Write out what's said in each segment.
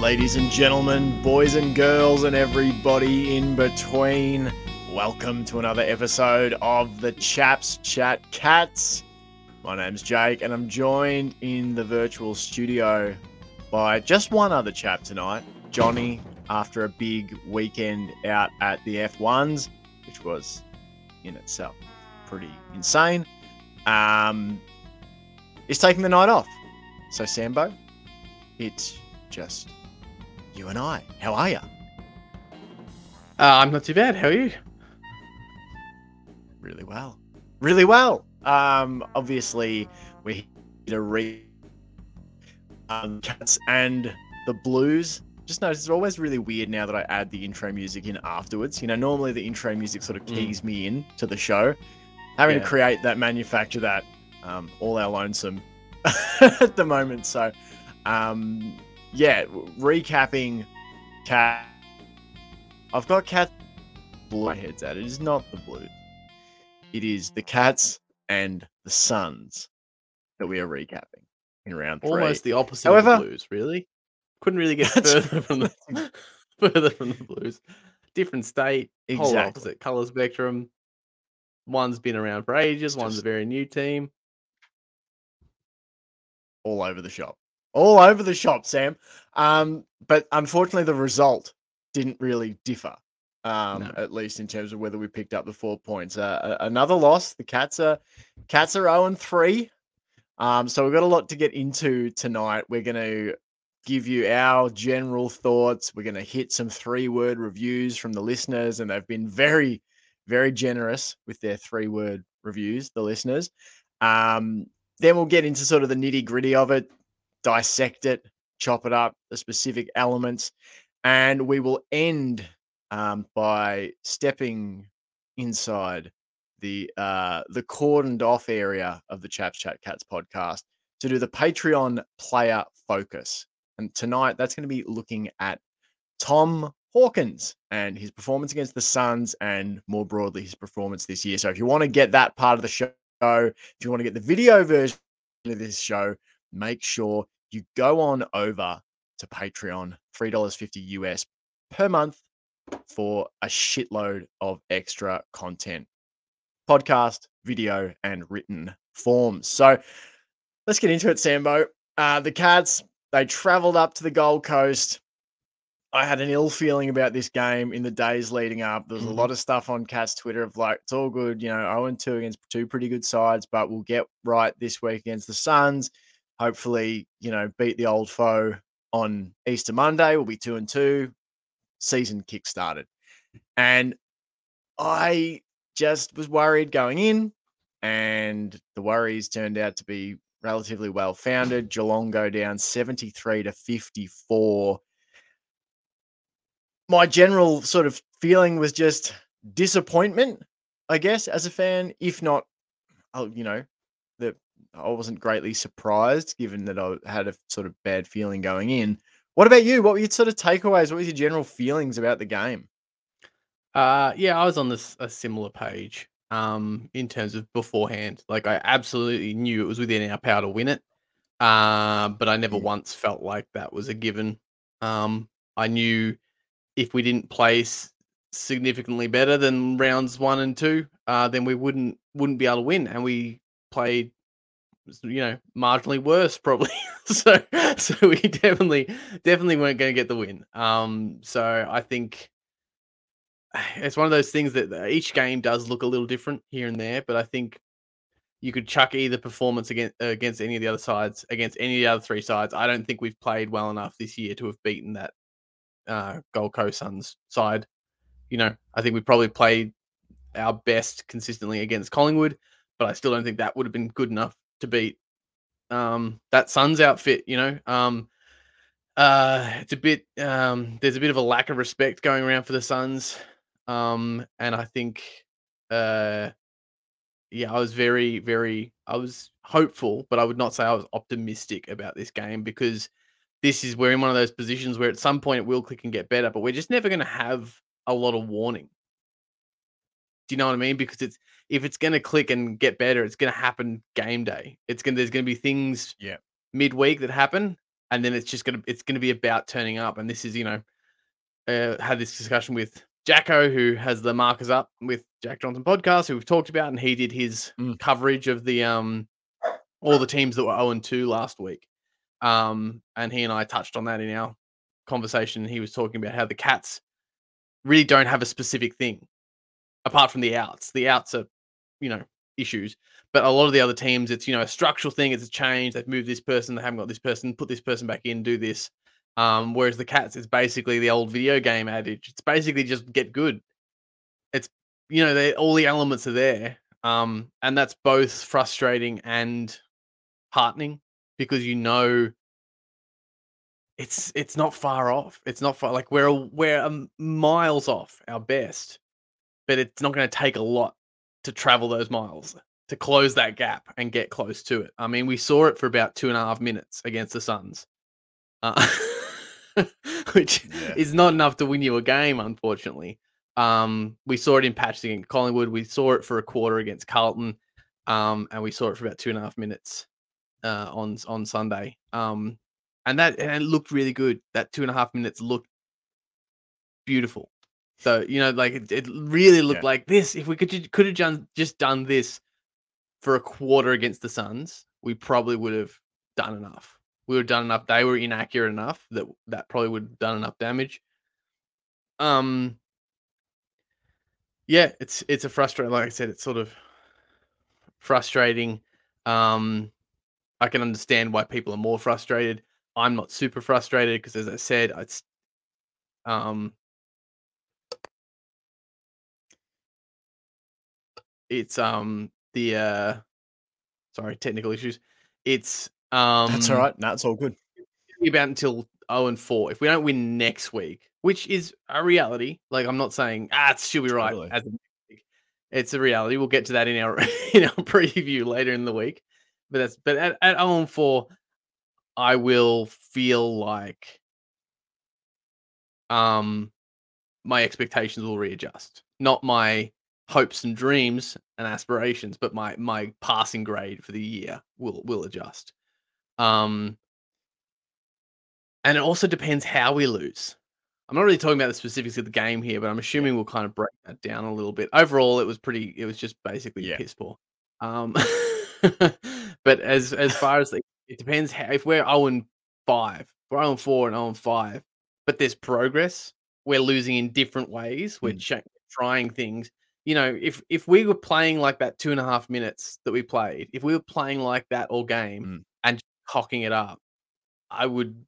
ladies and gentlemen, boys and girls, and everybody in between. Welcome to another episode of the Chaps Chat Cats. My name's Jake, and I'm joined in the virtual studio by just one other chap tonight, Johnny, after a big weekend out at the F1s, which was in itself pretty insane. Um, is taking the night off. So, Sambo, it's just you and I. How are you? Uh, I'm not too bad. How are you? Really well. Really well. Um, obviously, we hit to re um, cats and the blues. Just notice it's always really weird now that I add the intro music in afterwards. You know, normally the intro music sort of keys me in to the show. Having to create that, manufacture that, um, all our lonesome at the moment. So, um, yeah, recapping cat. I've got cat. Blue my head's at. It is not the blues. It is the cats and the suns that we are recapping in round three. Almost the opposite However- of the Blues, really. Couldn't really get further from the further from the Blues. Different state, whole opposite color spectrum. One's been around for ages. One's a very new team. all over the shop. All over the shop, Sam. Um, but unfortunately, the result didn't really differ. Um, No. at least in terms of whether we picked up the four points. Uh, another loss. The Cats are Cats are zero and three. Um, so we've got a lot to get into tonight. We're going to give you our general thoughts. We're going to hit some three word reviews from the listeners, and they've been very, very generous with their three word reviews. The listeners. Um, then we'll get into sort of the nitty gritty of it, dissect it, chop it up, the specific elements, and we will end um, by stepping inside the uh, the cordoned off area of the Chaps Chat Cats podcast to do the Patreon player focus. And tonight, that's going to be looking at Tom Hawkins and his performance against the Suns, and more broadly, his performance this year. So, if you want to get that part of the show, if you want to get the video version of this show, make sure you go on over to Patreon, $3.50 US per month for a shitload of extra content podcast, video, and written forms. So let's get into it, Sambo. Uh, the Cats, they traveled up to the Gold Coast. I had an ill feeling about this game in the days leading up. There was a Mhm. lot of stuff on Cats Twitter of like, it's all good, you know, 0 and 2 against two pretty good sides, but we'll get right this week against the Suns. Hopefully, you know, beat the old foe on Easter Monday. We'll be 2 and 2. Season kick started. And I just was worried going in, and the worries turned out to be relatively well founded. Geelong go down 73 to 54. My general sort of feeling was just disappointment, I guess, as a fan, if not, oh, you know, I wasn't greatly surprised given that I had a sort of bad feeling going in. What about you? What were your sort of takeaways? What was your general feelings about the game? Uh, yeah, I was on this a similar page. Um, in terms of beforehand, like I absolutely knew it was within our power to win it. Uh, but I never Yeah. once felt like that was a given. Um, I knew if we didn't place significantly better than rounds one and two, uh, then we wouldn't wouldn't be able to win, and we played, you know, marginally worse probably. so, so we definitely definitely weren't going to get the win. Um, so I think it's one of those things that each game does look a little different here and there, but I think you could chuck either performance against against any of the other sides, against any of the other three sides. I don't think we've played well enough this year to have beaten that uh, Gold Coast Suns side. You know, I think we probably played our best consistently against Collingwood, but I still don't think that would have been good enough to beat um, that Suns outfit. You know, um, uh, it's a bit um, there's a bit of a lack of respect going around for the Suns, um, and I think uh, yeah, I was very, very, I was hopeful, but I would not say I was optimistic about this game because this is we're in one of those positions where at some point it will click and get better, but we're just never going to have a lot of warning. Do you know what I mean? Because it's if it's going to click and get better, it's going to happen game day. It's going to there's going to be things Yeah. midweek that happen, and then it's just gonna it's gonna be about turning up. And this is you know, uh, had this discussion with Jacko, who has the markers up with Jack Johnson podcast, who we've talked about, and he did his Mm. coverage of the um all the teams that were 0 and 2 last week. Um, and he and I touched on that in our conversation. He was talking about how the Cats really don't have a specific thing apart from the outs. The outs are, you know, issues. But a lot of the other teams, it's you know a structural thing. It's a change. They've moved this person. They haven't got this person. Put this person back in. Do this. Um, whereas the cats, it's basically the old video game adage. It's basically just get good. It's you know they all the elements are there. Um, and that's both frustrating and heartening because you know it's it's not far off. It's not far like we're we're miles off our best, but it's not going to take a lot to travel those miles to close that gap and get close to it. I mean, we saw it for about two and a half minutes against the Suns, uh, which Yeah. is not enough to win you a game, unfortunately. Um, we saw it in patches against Collingwood. We saw it for a quarter against Carlton, um, and we saw it for about two and a half minutes uh, on on Sunday. Um, and that and it looked really good. That two and a half minutes looked beautiful. So you know, like it, it really looked Yeah. like this. If we could could have done just done this for a quarter against the Suns, we probably would have done enough. We would have done enough. They were inaccurate enough that that probably would have done enough damage. Um. Yeah, it's it's a frustrating. Like I said, it's sort of frustrating. Um, I can understand why people are more frustrated. I'm not super frustrated because, as I said, it's um, it's um the uh, sorry, technical issues. It's um, That's all right. No, it's all good. be about until 0 and 4. If we don't win next week, which is a reality, like I'm not saying ah, it should be right Totally. as week. It's a reality. We'll get to that in our in our preview later in the week. But that's but at, at 0 and 4, I will feel like um my expectations will readjust. Not my hopes and dreams and aspirations, but my my passing grade for the year will will adjust. Um and it also depends how we lose. I'm not really talking about the specifics of the game here, but I'm assuming we'll kind of break that down a little bit. Overall, it was pretty. It was just basically Yeah. piss poor. Um, but as as far as the, it depends how if we're 0 and five, we're 0 and four and 0 and five, but there's progress. We're losing in different ways. We're Mm. cha- trying things. You know, if if we were playing like that two and a half minutes that we played, if we were playing like that all game Mm. and cocking it up, I would.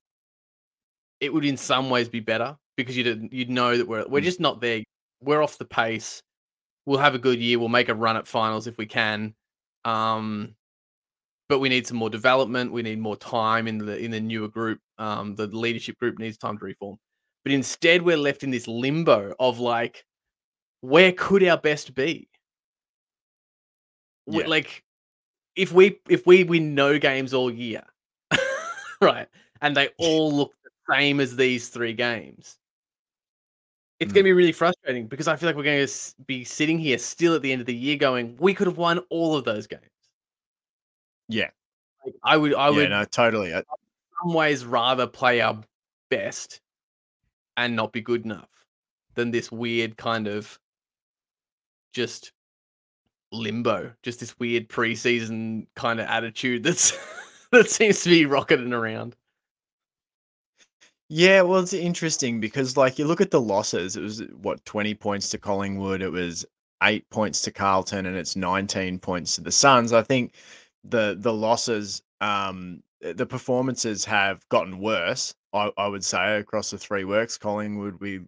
It would in some ways be better because you'd you'd know that we're we're Mm. just not there. We're off the pace. We'll have a good year. We'll make a run at finals if we can. Um, but we need some more development. We need more time in the in the newer group. Um, the leadership group needs time to reform. But instead, we're left in this limbo of like, where could our best be? Yeah. Like, if we if we win no games all year, right, and they all look the same as these three games, it's Mm. going to be really frustrating because I feel like we're going to be sitting here still at the end of the year going, we could have won all of those games. Yeah. Like, I would, I yeah, would, no, totally. I, some ways rather play our best and not be good enough than this weird kind of just limbo, just this weird preseason kind of attitude that's that seems to be rocketing around. Yeah, well, it's interesting because, like, you look at the losses. It was what twenty points to Collingwood. It was eight points to Carlton, and it's nineteen points to the Suns. I think the the losses, um, the performances have gotten worse. I, I would say across the three works, Collingwood we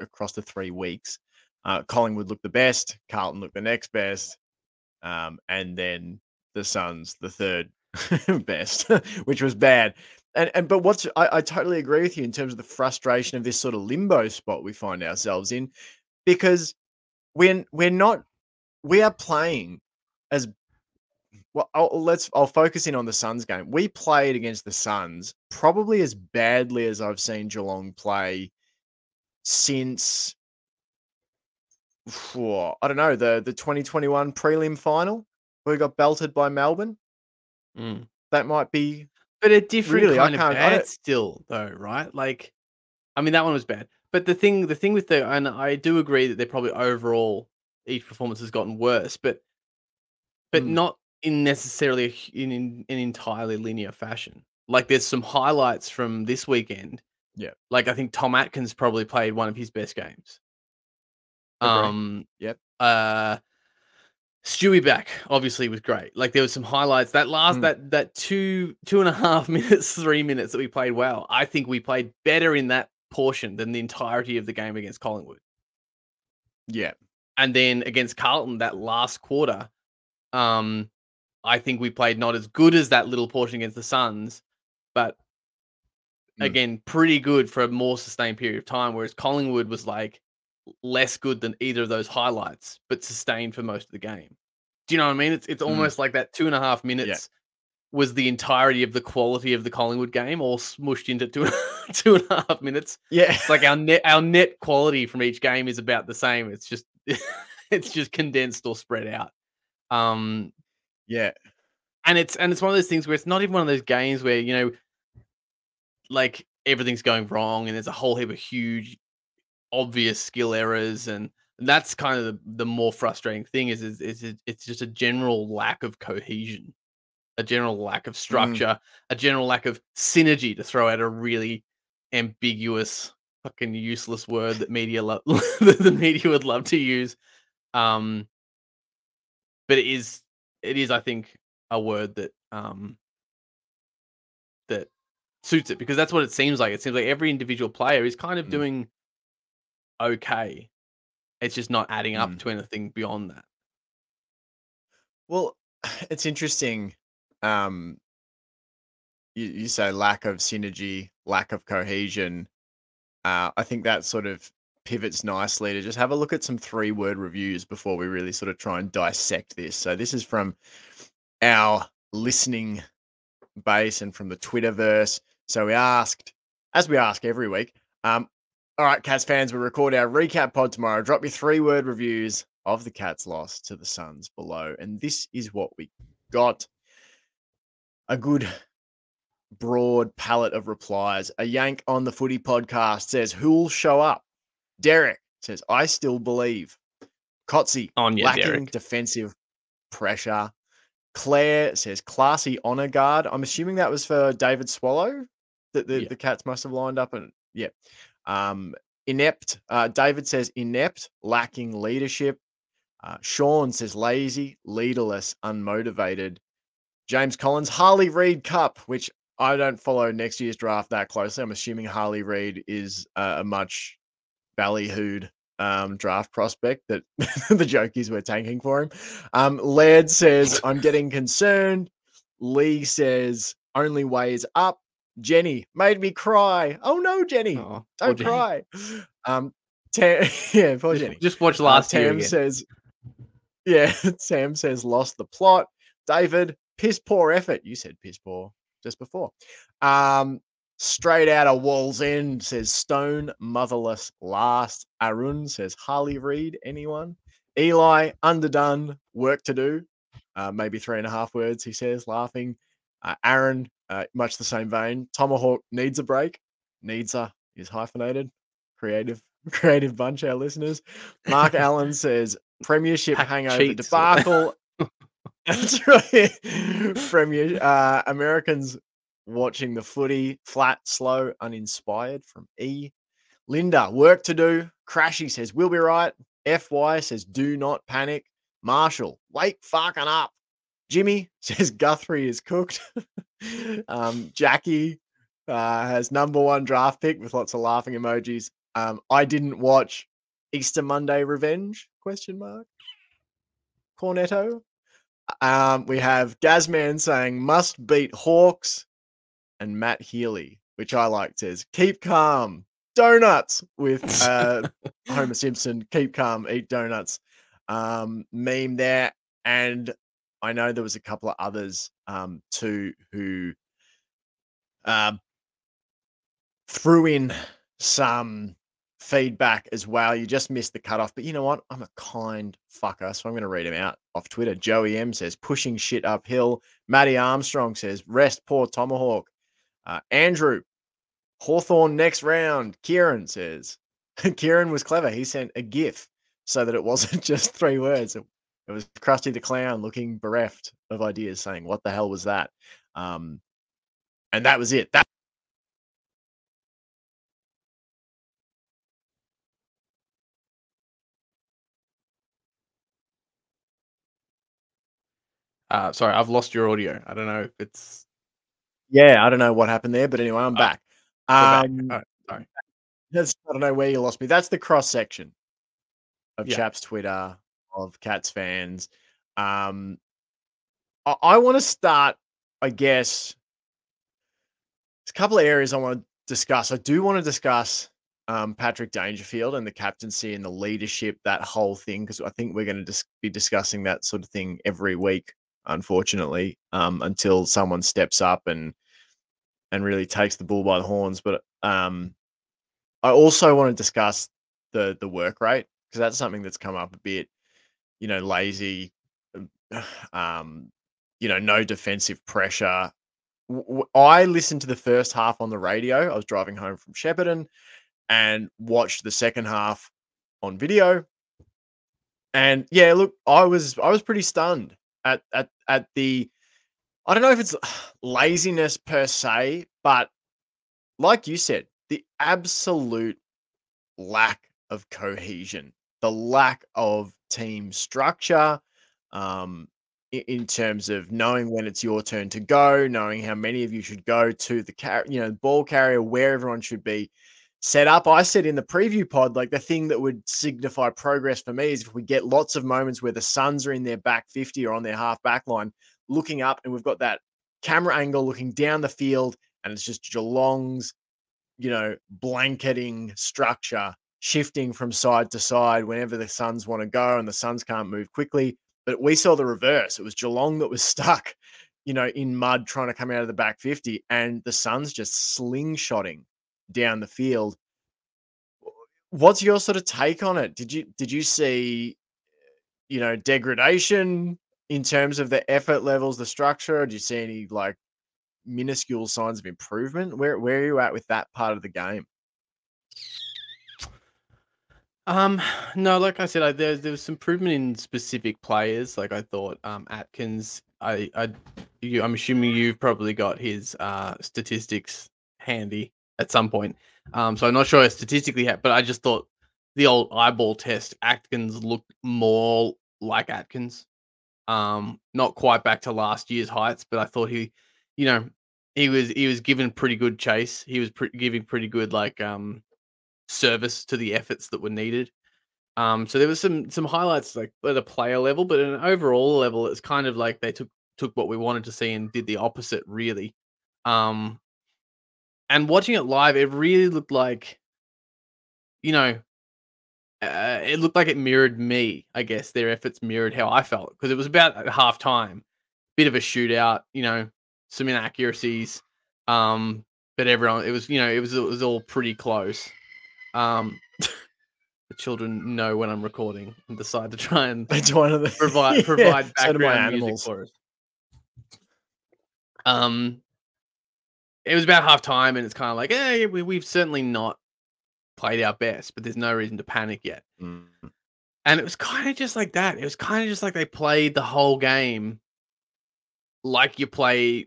across the three weeks. Uh, Collingwood looked the best. Carlton looked the next best, um, and then the Suns the third best, which was bad. And and but what's I, I totally agree with you in terms of the frustration of this sort of limbo spot we find ourselves in, because when we're not we are playing as well. I'll, let's I'll focus in on the Suns game. We played against the Suns probably as badly as I've seen Geelong play since I don't know the the 2021 prelim final where we got belted by Melbourne. Mm. That might be But a different Really, I kind of can't- I bad don't- still, though, right? Like, I mean, that one was bad. But the thing, the thing with the, and I do agree that they're probably overall each performance has gotten worse, but, but Mm. not in necessarily in, in an entirely linear fashion. Like, there's some highlights from this weekend. Yeah. Like, I think Tom Atkins probably played one of his best games. Um. Yep. Uh. Stewie back obviously was great. Like there was some highlights. That last Mm. that that two two and a half minutes, three minutes that we played well. I think we played better in that portion than the entirety of the game against Collingwood. Yeah. And then against Carlton, that last quarter, um, I think we played not as good as that little portion against the Suns, but Mm. again, pretty good for a more sustained period of time. Whereas Collingwood was like less good than either of those highlights, but sustained for most of the game. Do you know what I mean? It's it's Mm. almost like that two and a half minutes was the entirety of the quality of the Collingwood game, all smushed into two two and a half minutes. Yeah. It's like our net our net quality from each game is about the same. It's just it's just condensed or spread out. Um yeah. and it's and it's one of those things where it's not even one of those games where you know like everything's going wrong and there's a whole heap of huge obvious skill errors and that's kind of the, the more frustrating thing is, is is it- it's just a general lack of cohesion a general lack of structure a general lack of synergy to throw out a really ambiguous fucking useless word that media that the media would love to use um but it is it is i think a word that um that suits it because that's what it seems like it seems like every individual player is kind of Mm. doing okay it's just not adding up Mm. to anything beyond that Well, it's interesting. Um, you, you say lack of synergy, lack of cohesion. Uh, I think that sort of pivots nicely to just have a look at some three word reviews before we really sort of try and dissect this. So, this is from our listening base and from the Twitterverse. So, we asked, as we ask every week, um, all right, Cats fans, we record our recap pod tomorrow. Drop your three word reviews of the Cats' loss to the Suns below. And this is what we got a good broad palette of replies. A Yank on the Footy podcast says, Who'll show up? Derek says, I still believe. Cotsy, on yeah lacking Derek. defensive pressure. Claire says, classy honor guard. I'm assuming that was for David Swallow that the, Yeah. the Cats must have lined up. And yeah. Um, inept. Uh, David says, inept, lacking leadership. Uh, Sean says, lazy, leaderless, unmotivated. James Collins, Harley Reid Cup, which I don't follow next year's draft that closely. I'm assuming Harley Reid is uh, a much ballyhooed um, draft prospect that the jokies were tanking for him. Um, Laird says, I'm getting concerned. Lee says, only way is up. Jenny made me cry. Oh no, Jenny, don't Jenny. cry. Um, Tam, yeah, poor Just, Jenny. just watch Uh, last year Tam says, yeah, Sam says lost the plot. David, piss poor effort. You said piss poor just before. Um, straight out of Wall's End says Stone, motherless last. Arun says Harley Reid. Anyone? Eli, underdone, work to do. Uh, maybe three and a half words, he says, laughing. Uh, Aaron, uh, much the same vein. Tomahawk needs a break. Needs a is hyphenated. Creative, creative bunch, our listeners. Mark Allen says Premiership Pack hangover cheats. debacle. That's right. Premier uh, Americans watching the footy flat, slow, uninspired from E. Linda, work to do. Crashy says, we'll be right. FY says, do not panic. Marshall, wake fucking up. Jimmy says, Guthrie is cooked. Um, Jackie uh, has number one draft pick with lots of laughing emojis. Um, I didn't watch Easter Monday Revenge? Question mark. Cornetto. Um, we have Gazman saying must beat Hawks, and Matt Healy, which I like, says keep calm. Donuts with uh, Homer Simpson. Keep calm, eat donuts. Um, meme there, and I know there was a couple of others um, too who um, threw in some feedback as well. You just missed the cutoff, but you know what? I'm a kind fucker, so I'm going to read him out off Twitter. Joey M says, pushing shit uphill. Matty Armstrong says, rest poor Tomahawk. Uh, Andrew, Hawthorn next round. Kieran says, Kieran was clever. He sent a GIF so that it wasn't just three words. It, was Krusty the Clown looking bereft of ideas, saying, What the hell was that? Um, and that was it. That Uh, sorry, I've lost your audio. I don't know if it's. Yeah, I don't know what happened there, but anyway, I'm Oh, back. back. Um, sorry. that's, I don't know where you lost me. That's the cross section of Yeah. Chaps Twitter of Cats fans. Um, I, I want to start, I guess. There's a couple of areas I want to discuss. I do want to discuss um, Patrick Dangerfield and the captaincy and the leadership, that whole thing, because I think we're going to dis- be discussing that sort of thing every week, unfortunately, um, until someone steps up and and really takes the bull by the horns. But um, I also want to discuss the the work rate because that's something that's come up a bit. You know, lazy, um, you know, no defensive pressure. I listened to the first half on the radio. I was driving home from Shepparton and watched the second half on video. And yeah, look, I was I was pretty stunned at at at the I don't know if it's laziness per se, but like you said, the absolute lack of cohesion, the lack of team structure, um, in terms of knowing when it's your turn to go, knowing how many of you should go to the car, you know, ball carrier, where everyone should be set up. I said in the preview pod, like the thing that would signify progress for me is if we get lots of moments where the Suns are in their back 50 or on their half back line, looking up, and we've got that camera angle looking down the field, and it's just Geelong's, you know, blanketing structure shifting from side to side whenever the Suns want to go and the Suns can't move quickly. But we saw the reverse. It was Geelong that was stuck, you know, in mud trying to come out of the back 50, and the Suns just slingshotting down the field. What's your sort of take on it? Did you did you see, you know, degradation in terms of the effort levels, the structure? Did you see any like minuscule signs of improvement? Where where are you at with that part of the game? Um, no, like I said, I, there there was some improvement in specific players. Like I thought, um, Atkins. I, I, you, I'm assuming you've probably got his uh statistics handy at some point. Um, so I'm not sure statistically, ha- but I just thought the old eyeball test, Atkins looked more like Atkins. Um, not quite back to last year's heights, but I thought he, you know, he was he was given pretty good chase. He was pre- giving pretty good like um service to the efforts that were needed. Um, so there was some some highlights like at a player level, but at an overall level, it's kind of like they took took what we wanted to see and did the opposite, really. Um, and watching it live, it really looked like, you know, uh, it looked like it mirrored me. I guess their efforts mirrored how I felt because it was about half time, bit of a shootout, you know, some inaccuracies. Um, but everyone, it was you know, it was it was all pretty close. Um, the children know when I'm recording and decide to try and It's one of the provide Yeah, provide so do my music animals. for us. Um, it was about half time, and it's kind of like, hey, we, we've certainly not played our best, but there's no reason to panic yet. Mm. And it was kind of just like that. It was kind of just like they played the whole game like you play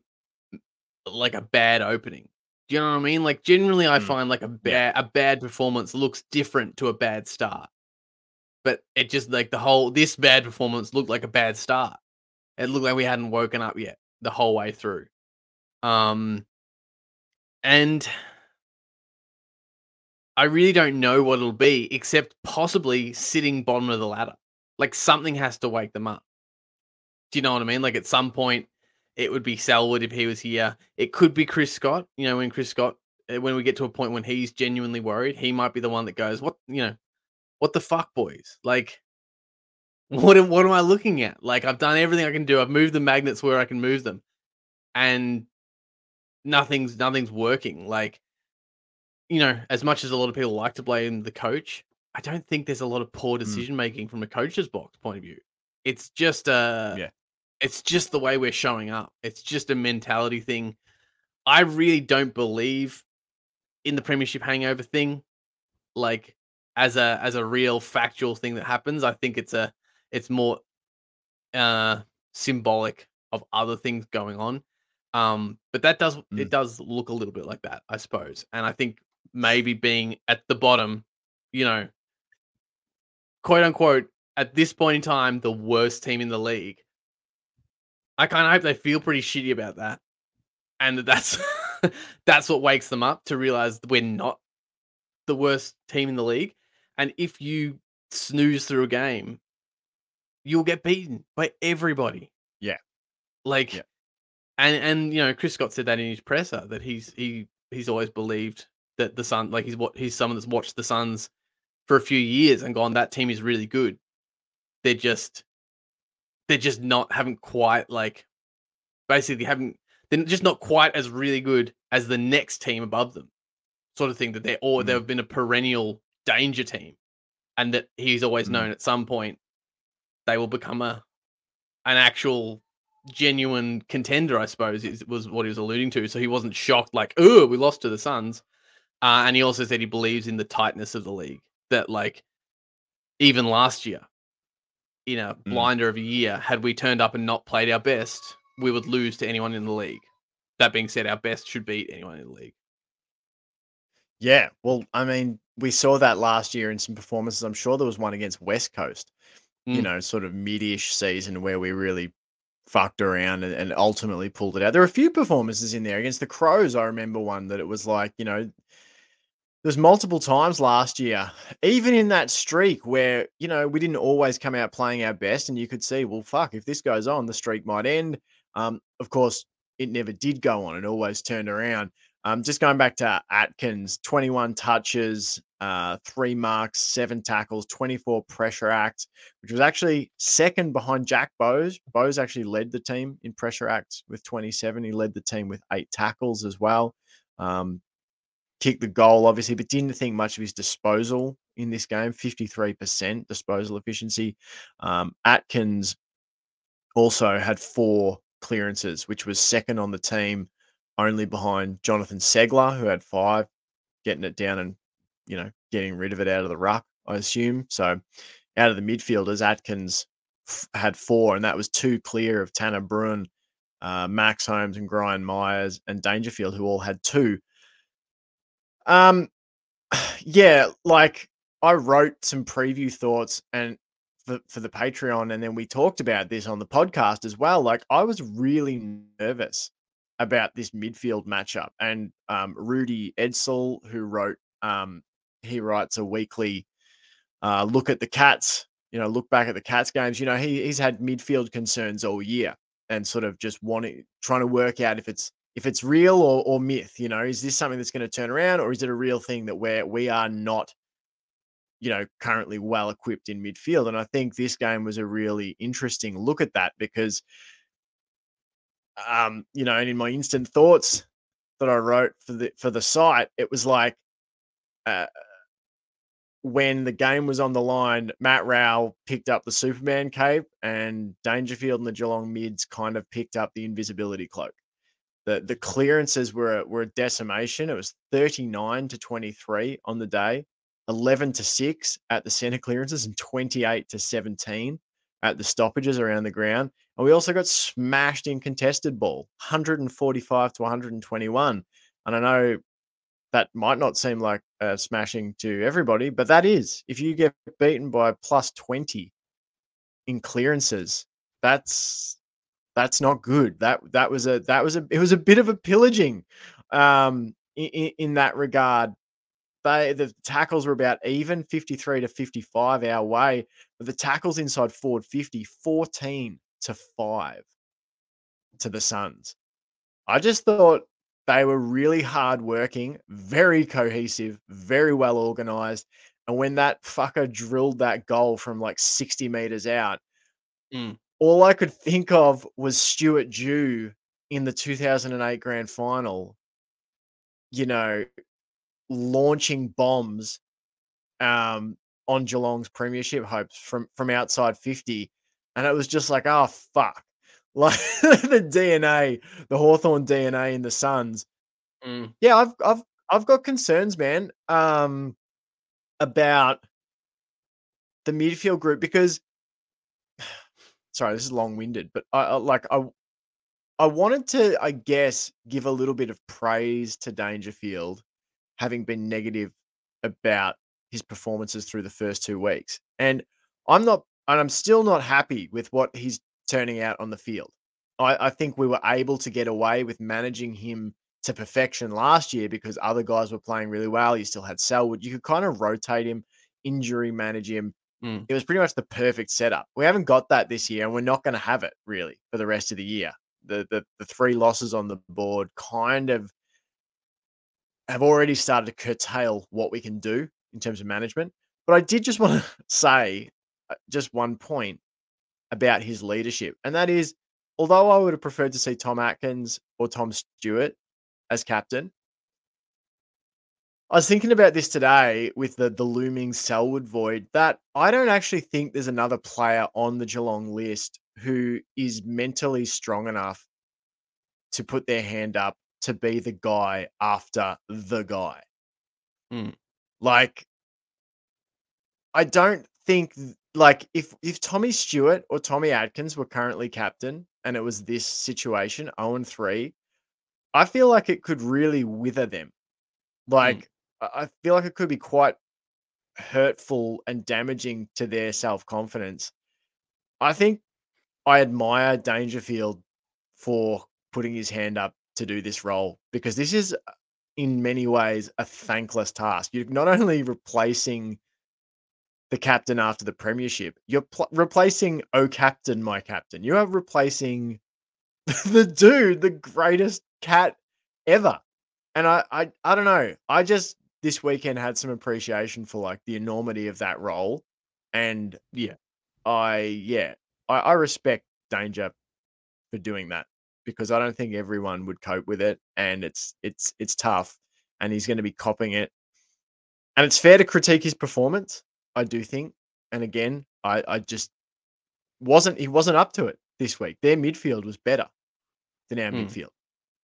like a bad opening. Do you know what I mean? Like generally, I Mm. find like a bad a bad performance looks different to a bad start. But it just like the whole this bad performance looked like a bad start. It looked like we hadn't woken up yet the whole way through. Um, and I really don't know what it'll be, except possibly sitting bottom of the ladder. Like something has to wake them up. Do you know what I mean? Like at some point, it would be Selwood if he was here. It could be Chris Scott. You know, when Chris Scott, uh, when we get to a point when he's genuinely worried, he might be the one that goes, "What? You know, what the fuck, boys? Like, what? am- What am I looking at? Like, I've done everything I can do. I've moved the magnets where I can move them, and nothing's nothing's working. Like, you know, as much as a lot of people like to blame the coach, I don't think there's a lot of poor Mm. decision making from a coach's box point of view. It's just uh Yeah. It's just the way we're showing up. It's just a mentality thing. I really don't believe in the premiership hangover thing like as a as a real factual thing that happens. I think it's a it's more uh symbolic of other things going on. Um but that does Mm. it does look a little bit like that, I suppose. And I think maybe being at the bottom, you know, quote unquote at this point in time the worst team in the league. I kind of hope they feel pretty shitty about that. And that that's that's what wakes them up to realize we're not the worst team in the league. And if you snooze through a game, you'll get beaten by everybody. Yeah. Like Yeah. and and you know, Chris Scott said that in his presser that he's he he's always believed that the Sun like he's what he's someone that's watched the Suns for a few years and gone, that team is really good. They're just they're just not haven't quite like basically haven't they're just not quite as really good as the next team above them. Sort of thing that they're or Mm. they've been a perennial danger team. And that he's always Mm. known at some point they will become a an actual genuine contender, I suppose, is was what he was alluding to. So he wasn't shocked like, oh, we lost to the Suns. Uh, and he also said he believes in the tightness of the league. That like even last year, in a Mm. blinder of a year, had we turned up and not played our best, we would lose to anyone in the league. That being said, our best should beat anyone in the league. Yeah, well, I mean, we saw that last year in some performances. I'm sure there was one against West Coast, you Mm. know, sort of mid-ish season where we really fucked around and, and ultimately pulled it out. There were a few performances in there against the Crows. I remember one that it was like, you know, there's multiple times last year, even in that streak where, you know, we didn't always come out playing our best and you could see, well, fuck, if this goes on, the streak might end. Um, of course, it never did go on. It always turned around. Um, just going back to Atkins, 21 touches, uh, three marks, seven tackles, 24 pressure acts, which was actually second behind Jack Bowes. Bowes actually led the team in pressure acts with 27. He led the team with eight tackles as well. Um, kicked the goal, obviously, but didn't think much of his disposal in this game 53% disposal efficiency. Um, Atkins also had four clearances, which was second on the team, only behind Jonathon Ceglar, who had five, getting it down and, you know, getting rid of it out of the ruck, I assume. So out of the midfielders, Atkins f- had four, and that was two clear of Tanner Bruhn, uh, Max Holmes, and Brian Myers, and Dangerfield, who all had two. Um, yeah, like I wrote some preview thoughts and for, for the Patreon, and then we talked about this on the podcast as well. Like I was really nervous about this midfield matchup, and um, Rudy Edsel, who wrote, um, he writes a weekly uh, look at the Cats. You know, look back at the Cats games. You know, he he's had midfield concerns all year, and sort of just wanting trying to work out if it's if it's real or, or myth. You know, is this something that's going to turn around, or is it a real thing that where we are not you know, currently well equipped in midfield. And I think this game was a really interesting look at that because, um, you know, and in my instant thoughts that I wrote for the for the site, it was like, uh, when the game was on the line, Matt Rowell picked up the Superman cape, and Dangerfield and the Geelong mids kind of picked up the invisibility cloak. The the clearances were a, were a decimation. It was thirty nine to twenty three on the day. 11 to 6 at the center clearances and 28 to 17 at the stoppages around the ground. And we also got smashed in contested ball, 145 to 121. And I know that might not seem like a smashing to everybody, but that is. If you get beaten by plus 20 in clearances, that's that's not good. That that was a that was a it was a bit of a pillaging um in, in that regard they the tackles were about even 53 to 55 our way but the tackles inside forward 50 14 to 5 to the suns i just thought they were really hard working very cohesive very well organized and when that fucker drilled that goal from like 60 meters out Mm. All i could think of was Stuart Dew in the 2008 grand final you know launching bombs um, on Geelong's premiership hopes from from outside 50. And it was just like, oh fuck. Like the DNA, the Hawthorn DNA in the Suns. Mm. Yeah, I've I've I've got concerns, man, um, about the midfield group because sorry, this is long-winded, but I, I like I I wanted to, I guess, give a little bit of praise to Dangerfield, having been negative about his performances through the first two weeks. And I'm not, and I'm still not happy with what he's turning out on the field. I, I think we were able to get away with managing him to perfection last year because other guys were playing really well. You still had Selwood. You could kind of rotate him, injury manage him. Mm. It was pretty much the perfect setup. We haven't got that this year, and we're not going to have it really for the rest of the year. The, the the three losses on the board kind of have already started to curtail what we can do in terms of management. But I did just want to say uh, just one point about his leadership, and that is, although I would have preferred to see Tom Atkins or Tom Stewart as captain, I was thinking about this today with the the looming Selwood void. That I don't actually think there's another player on the Geelong list who is mentally strong enough to put their hand up to be the guy after the guy. Mm. Like, I don't think like if if Tommy Stewart or Tommy Atkins were currently captain and it was this situation, 0 and 3, I feel like it could really wither them. Like, I I feel like it could be quite hurtful and damaging to their self confidence. I think I admire Dangerfield for putting his hand up to do this role because this is, uh, in many ways, a thankless task. You're not only replacing the captain after the premiership, you're pl- replacing "Oh Captain, my captain." You are replacing the dude, the greatest cat ever. And I, I, I don't know. I just this weekend had some appreciation for like the enormity of that role, and Yeah. I, yeah, I, I respect Danger for doing that because I don't think everyone would cope with it, and it's it's it's tough, and he's going to be copping it, and it's fair to critique his performance. I do think, and again, I I just wasn't he wasn't up to it this week. Their midfield was better than our Hmm. midfield.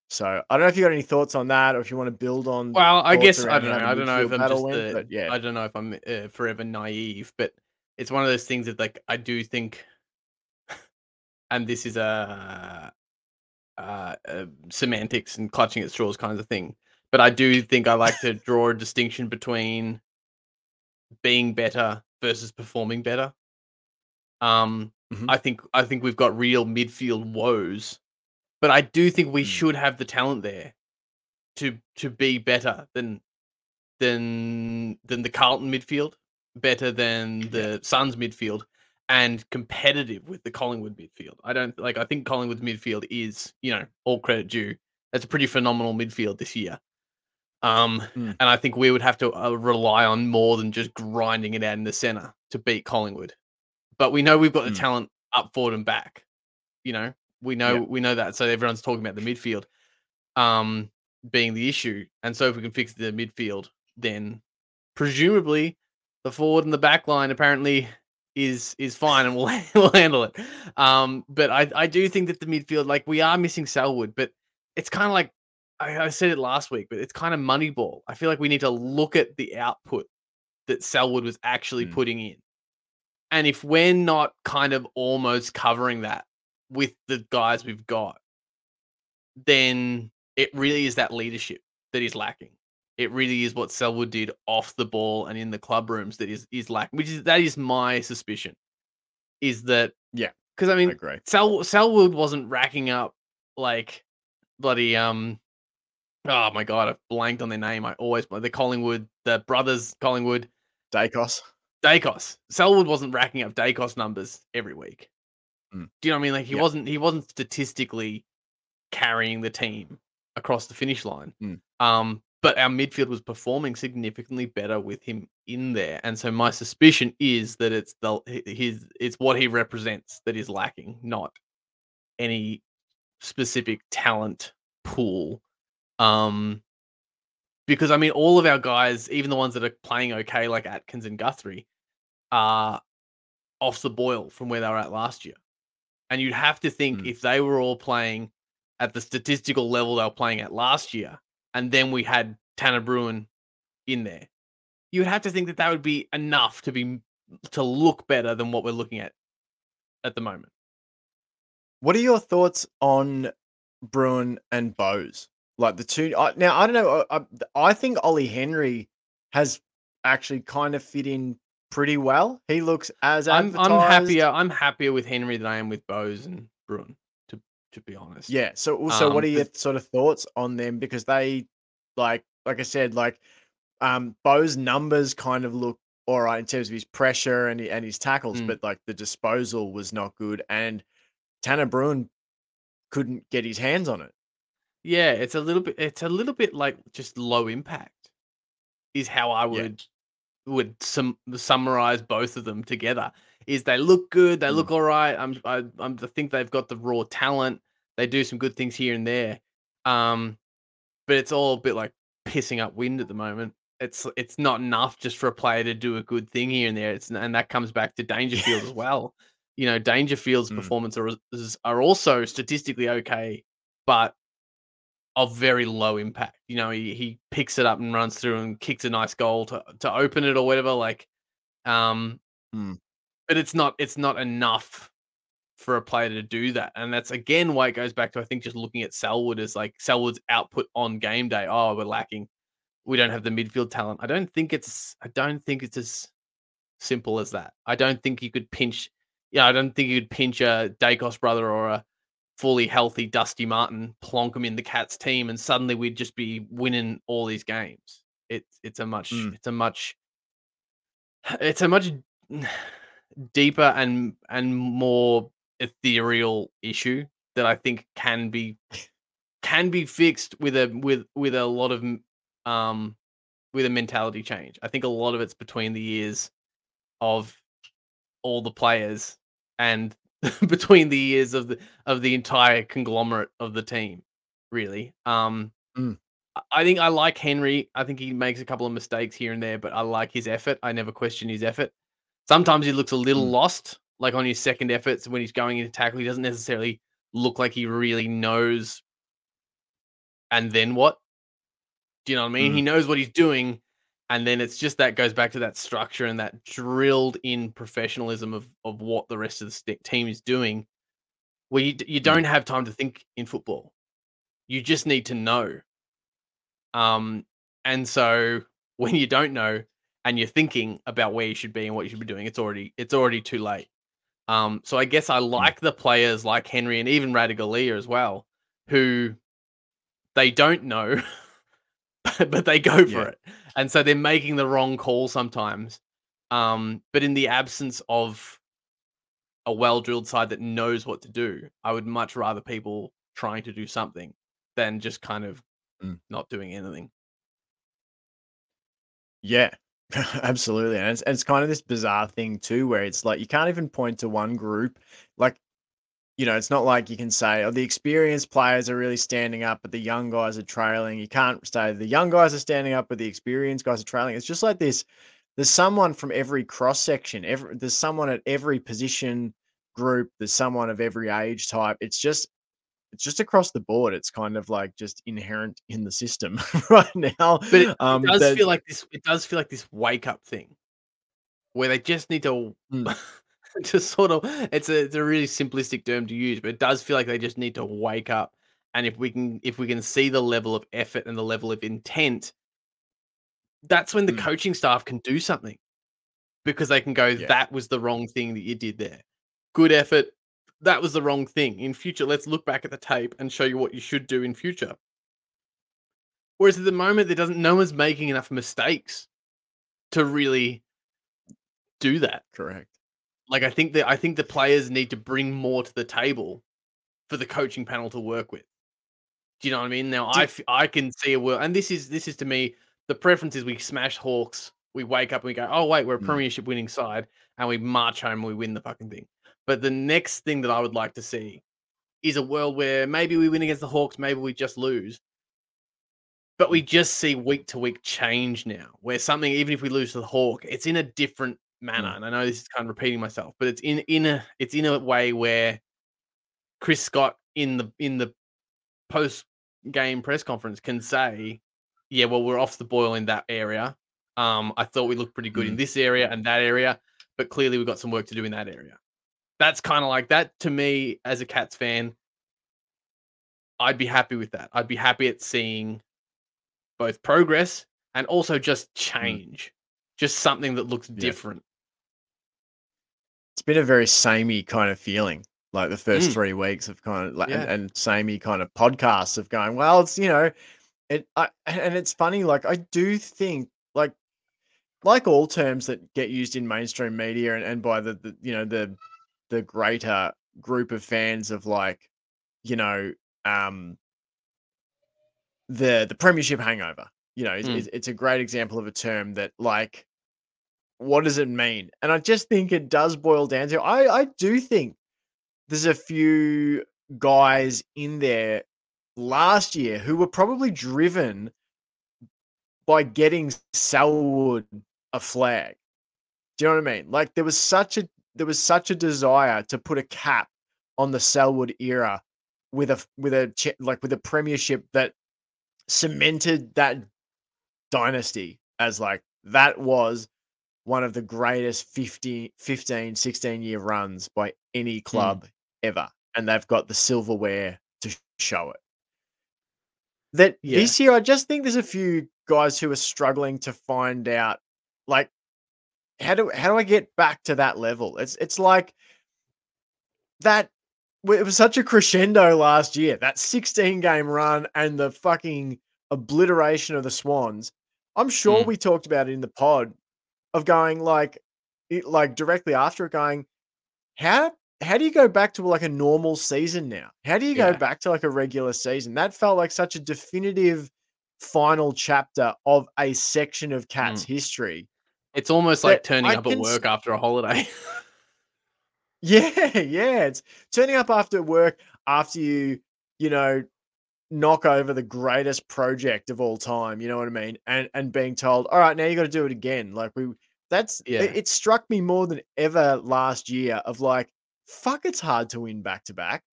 So I don't know if you got any thoughts on that, or if you want to build on. Well, I guess I don't know. I don't know if I'm just went, the, yeah. I don't know if I'm uh, forever naive, but it's one of those things that like I do think, and this is a, uh, uh, semantics and clutching at straws kind of thing. But I do think I like to draw a distinction between being better versus performing better. Um, Mhm. I think I think we've got real midfield woes, but I do think we Mm. should have the talent there to to be better than than than the Carlton midfield, better than the Suns midfield, and competitive with the Collingwood midfield. I don't like. I think Collingwood's midfield is, you know, all credit due. That's a pretty phenomenal midfield this year. Um, Mm. and I think we would have to uh, rely on more than just grinding it out in the center to beat Collingwood. But we know we've got the Mm. talent up forward and back. You know, we know Yeah. we know that. So everyone's talking about the midfield um being the issue. And so if we can fix the midfield, then presumably the forward and the back line apparently is is fine and we'll we'll handle it. Um but I I do think that the midfield like we are missing Selwood, but it's kind of like I, I said it last week, but it's kind of money ball. I feel like we need to look at the output that Selwood was actually Mm. putting in. And if we're not kind of almost covering that with the guys we've got, then it really is that leadership that is lacking. It really is what Selwood did off the ball and in the club rooms that is is lacking. Which is that is my suspicion. Is that Yeah, Because I I mean, agree. Sel- Selwood wasn't racking up like bloody um. Oh my god, I've blanked on their name. I always the Collingwood, the brothers Collingwood, Daicos. Daicos. Selwood wasn't racking up Daicos numbers every week. Mm. Do you know what I mean? Like he Yeah. wasn't he wasn't statistically carrying the team across the finish line. Mm. Um, but our midfield was performing significantly better with him in there, and so my suspicion is that it's the his it's what he represents that is lacking, not any specific talent pool. Um, because I mean, all of our guys, even the ones that are playing okay, like Atkins and Guthrie, are off the boil from where they were at last year. And you'd have to think Mm. if they were all playing at the statistical level they were playing at last year, and then we had Tanner Bruhn in there, you would have to think that that would be enough to be to look better than what we're looking at at the moment. What are your thoughts on Bruhn and Bowes? Like the two. I, now I don't know. I, I I think Ollie Henry has actually kind of fit in pretty well. He looks as I'm. I'm happier. I'm happier with Henry than I am with Bowes and Bruhn. To to be honest. Yeah. So also, Um, what are your sort of thoughts on them? Because they, like, like I said, like, um, Bowes' numbers kind of look all right in terms of his pressure and and his tackles, Mm. but like the disposal was not good, and Tanner Bruhn couldn't get his hands on it. Yeah, it's a little bit. It's a little bit like just low impact, is how I would would sum, summarize both of them together. Is they look good, they Mm. look all right. I'm I, I'm I think they've got the raw talent. They do some good things here and there, um, but it's all a bit like pissing up wind at the moment. It's it's not enough just for a player to do a good thing here and there. It's and that comes back to Dangerfield as well. You know, Dangerfield's Mm. performance are are also statistically okay, but of very low impact. You know, he, he picks it up and runs through and kicks a nice goal to to open it or whatever. Like, um, Mm. but it's not it's not enough for a player to do that, and that's again why it goes back to I think just looking at Selwood as like Selwood's output on game day. Oh, we're lacking. We don't have the midfield talent. I don't think it's I don't think it's as simple as that. I don't think you could pinch. Yeah, I don't think you could pinch a Daicos brother or a fully healthy Dusty Martin, plonk him in the Cats team, and suddenly we'd just be winning all these games. It's it's a much Mm. it's a much it's a much deeper and and more ethereal issue that I think can be can be fixed with a with with a lot of um with a mentality change. I think a lot of it's between the ears of all the players and between the ears of the of the entire conglomerate of the team really um Mm. I- think i like henry i think he makes a couple of mistakes here and there but i like his effort i never question his effort sometimes he looks a little Mm. lost like on his second efforts when he's going into tackle he doesn't necessarily look like he really knows and then what do you know what i mean Mm. he knows what he's doing and then it's just that goes back to that structure and that drilled in professionalism of of what the rest of the team is doing where you, you don't have time to think in football. You just need to know. Um and so when you don't know and you're thinking about where you should be and what you should be doing it's already it's already too late. Um so i guess i like the players like henry and even radigalia as well who they don't know but they go for Yeah. it and so they're making the wrong call sometimes um but in the absence of a well-drilled side that knows what to do i would much rather people trying to do something than just kind of Mm. not doing anything Yeah, absolutely. And it's, and it's kind of this bizarre thing too, where it's like you can't even point to one group. Like, you know, it's not like you can say, oh, the experienced players are really standing up, but the young guys are trailing. You can't say the young guys are standing up, but the experienced guys are trailing. It's just like this. There's someone from every cross section. Every there's someone at every position group. There's someone of every age type. It's just it's just across the board. It's kind of like just inherent in the system right now. but it, Um, it does that- feel like this it does feel like this wake up thing where they just need to Mm. just sort of it's a it's a really simplistic term to use but it does feel like they just need to wake up and if we can if we can see the level of effort and the level of intent that's when the Mm. coaching staff can do something because they can go Yeah. that was the wrong thing that you did there good effort that was the wrong thing in future let's look back at the tape and show you what you should do in future whereas at the moment there doesn't no one's making enough mistakes to really do that correct. Like I think that I think the players need to bring more to the table for the coaching panel to work with. Do you know what I mean? Now I f- I can see a world, and this is this is to me the preference is we smash Hawks, we wake up and we go, oh wait, we're a Mm. Premiership winning side, and we march home and we win the fucking thing. But the next thing that I would like to see is a world where maybe we win against the Hawks, maybe we just lose. but we just see week to week change now, where something even if we lose to the Hawk, it's in a different manner. Mm. And I know this is kind of repeating myself, but it's in in a it's in a way where Chris Scott in the in the post game press conference can say, "Yeah, well, we're off the boil in that area. Um, I thought we looked pretty good in Mm. this area and that area, but clearly we've got some work to do in that area." That's kind of like that to me as a Cats fan. I'd be happy with that. I'd be happy at seeing both progress and also just change, just something that looks Yeah. different. Been a very samey kind of feeling. Like the first Mm. three weeks of kind of like Yeah. and, and samey kind of podcasts of going, well, it's you know, it I, and it's funny, like I do think like like all terms that get used in mainstream media and, and by the, the you know the the greater group of fans of like you know um the the premiership hangover you know Mm. it's, it's a great example of a term that like what does it mean and i just think it does boil down to i i do think there's a few guys in there last year who were probably driven by getting Selwood a flag. Do you know what I mean? Like there was such a there was such a desire to put a cap on the Selwood era with a with a like with a premiership that cemented that dynasty as like that was one of the greatest 50 15 16 year runs by any club ever and they've got the silverware to show it that Yeah. this year i just think there's a few guys who are struggling to find out like how do how do i get back to that level it's it's like that it was such a crescendo last year that 16 game run and the fucking obliteration of the swans i'm sure Mm. we talked about it in the pod of going like it, like directly after it going how how do you go back to like a normal season now how do you go back to like a regular season that felt like such a definitive final chapter of a section of cats hmm. history It's almost like turning I up at s- work after a holiday. Yeah, yeah. It's turning up after work after you, you know, knock over the greatest project of all time. You know what I mean? And and being told, all right, now you got to do it again. Like we, that's Yeah. it, it. Struck me more than ever last year of like, fuck, it's hard to win back to back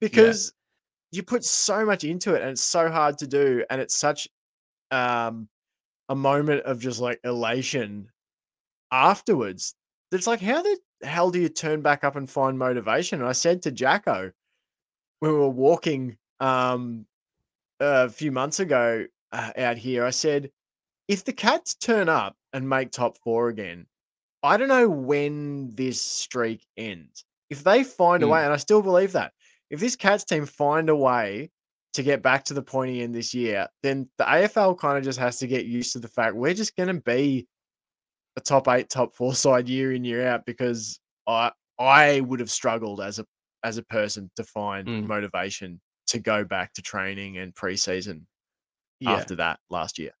because you put so much into it and it's so hard to do, and it's such um a moment of just like elation afterwards. It's like, how the hell do you turn back up and find motivation? And I said to Jacko when we were walking um, a few months ago uh, out here, I said, if the Cats turn up and make top four again, I don't know when this streak ends. If they find a Mm. way, and I still believe that, if this Cats team find a way to get back to the pointy end this year, then the AFL kind of just has to get used to the fact we're just going to be a top eight, top four side year in year out because I I would have struggled as a as a person to find Mm. motivation to go back to training and preseason Yeah. after that last year.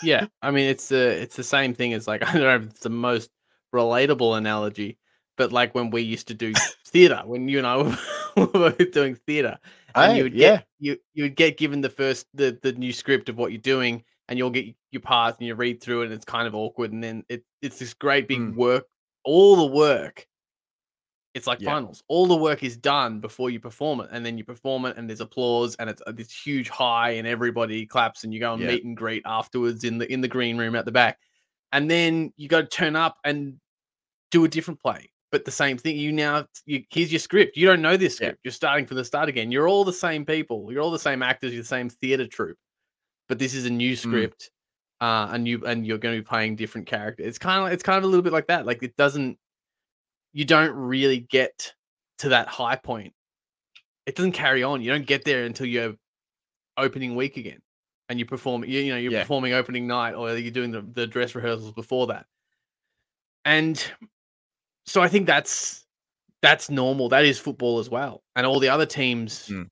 Yeah. I mean, it's the it's the same thing as like I don't know if it's the most relatable analogy, but like when we used to do theater, when you and I were both doing theater, and Hey, you would yeah. get you you would get given the first the the new script of what you're doing, and you'll get your parts and you read through it, and it's kind of awkward, and then it it's this great big Mm. work, all the work. It's like Yeah. finals. All the work is done before you perform it, and then you perform it, and there's applause, and it's uh, this huge high, and everybody claps, and you go and Yeah. meet and greet afterwards in the in the green room at the back, and then you got to turn up and do a different play, but the same thing. You now you, here's your script. You don't know this Yeah. You're starting from the start again. You're all the same people. You're all the same actors. You're the same theater troupe, but this is a new script, uh, and you and you're going to be playing different characters. It's kind of it's kind of a little bit like that. Like it doesn't. You don't really get to that high point. It doesn't carry on. You don't get there until you're opening week again, and you perform. You, you know you're Yeah. performing opening night, or you're doing the, the dress rehearsals before that. And so I think that's that's normal. That is football as well. And all the other teams Mm.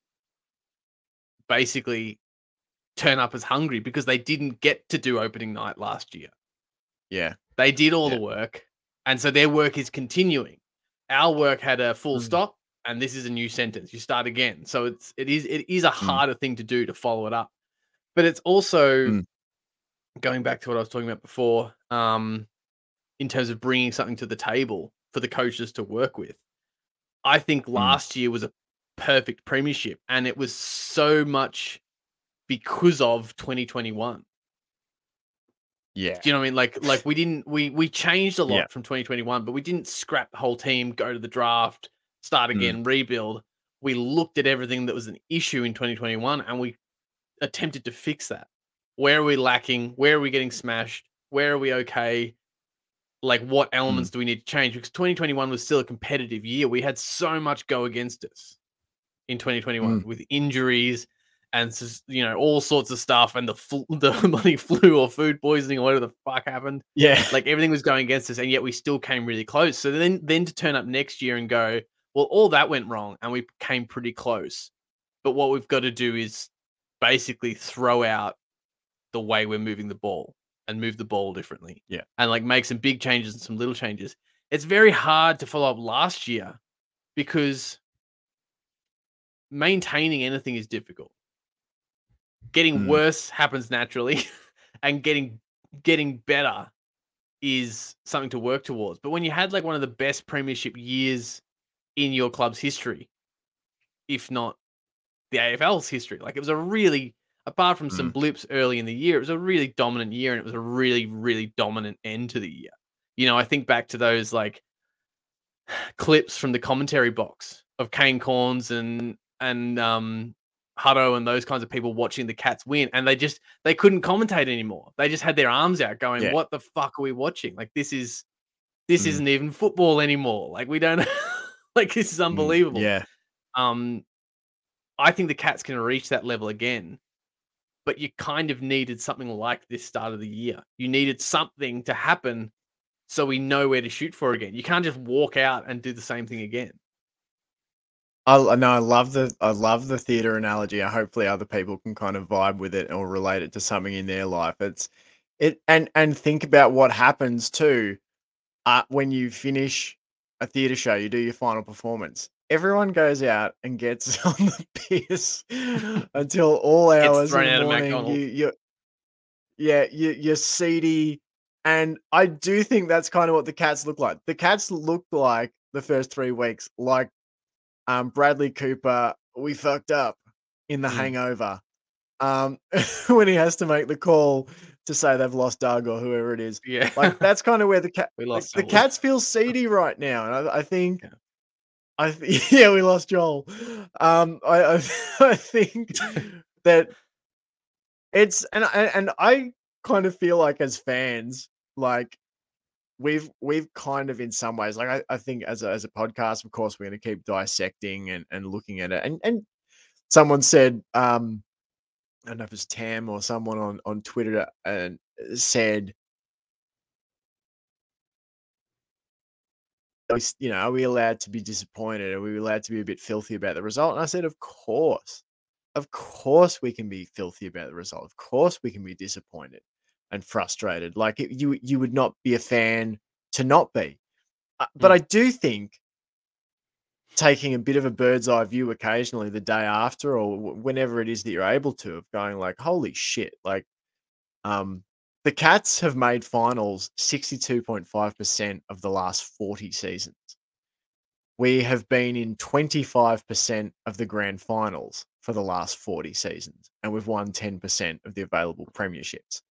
basically turn up as hungry because they didn't get to do opening night last year. Yeah. They did all Yeah. the work, and so their work is continuing. Our work had a full Mm. stop, and this is a new sentence. You start again. So it's it is it is a Mm. harder thing to do to follow it up. but it's also Mm. going back to what I was talking about before. Um, in terms of bringing something to the table for the coaches to work with. I think last year was a perfect premiership, and it was so much because of 2021. Yeah. Do you know what I mean? Like, like we didn't we we changed a lot Yeah. from 2021, but we didn't scrap the whole team, go to the draft, start Mm. again, rebuild. We looked at everything that was an issue in 2021, and we attempted to fix that. Where are we lacking? Where are we getting smashed? Where are we okay? Like, what elements do we need to change? Because 2021 was still a competitive year. We had so much go against us in 2021 with injuries and you know all sorts of stuff, and the fl- the bloody flu or food poisoning or whatever the fuck happened. Yeah. Like everything was going against us, and yet we still came really close. So then, then to turn up next year and go, well, all that went wrong, and we came pretty close. But what we've got to do is basically throw out the way we're moving the ball and move the ball differently. Yeah. And like make some big changes and some little changes. It's very hard to follow up last year because maintaining anything is difficult. Getting Mm. worse happens naturally and getting getting better is something to work towards. But when you had like one of the best premiership years in your club's history, if not the AFL's history, like it was a really apart from some blips early in the year, it was a really dominant year and it was a really, really dominant end to the year. You know, I think back to those like clips from the commentary box of Kane Cornes and and um Hutto and those kinds of people watching the Cats win, and they just they couldn't commentate anymore. They just had their arms out, going, Yeah. "What the fuck are we watching? Like this is this Mm. isn't even football anymore. Like we don't like this is Mm, unbelievable." Yeah. Um, I think the Cats can reach that level again, but you kind of needed something like this start of the year. You needed something to happen so we know where to shoot for again. You can't just walk out and do the same thing again. I know I love the I love the theater analogy. and Hopefully, other people can kind of vibe with it or relate it to something in their life. It's it and and think about what happens too uh, when you finish a theater show. You do your final performance. Everyone goes out and gets on the piss until all hours of the out of morning. You, you, yeah, you, you're seedy, and I do think that's kind of what the cats look like. The cats look like the first three weeks, like um, Bradley Cooper. We fucked up in the Mm. Hangover um, when he has to make the call to say they've lost Doug or whoever it is. Yeah, Like that's kind of where the cat we lost the someone. cats feel seedy right now, and I, I think, Yeah. I th- yeah, we lost Joel. Um, I I, I think that it's and and I kind of feel like as fans, like we've we've kind of in some ways, like I, I think as a as a podcast, of course, we're going to keep dissecting and and looking at it, and and someone said, um, I don't know if it's Tam or someone on on Twitter and said are we s- you know, are we allowed to be disappointed? Are we allowed to be a bit filthy about the result? And I said, of course, of course we can be filthy about the result. Of course we can be disappointed and frustrated. Like it, you, you would not be a fan to not be. Uh, But Mm. I do think taking a bit of a bird's eye view occasionally the day after or whenever it is that you're able to of going like, holy shit, like, um, the Cats have made finals 62.5% of the last 40 seasons. We have been in 25% of the grand finals for the last 40 seasons, and we've won 10% of the available premierships.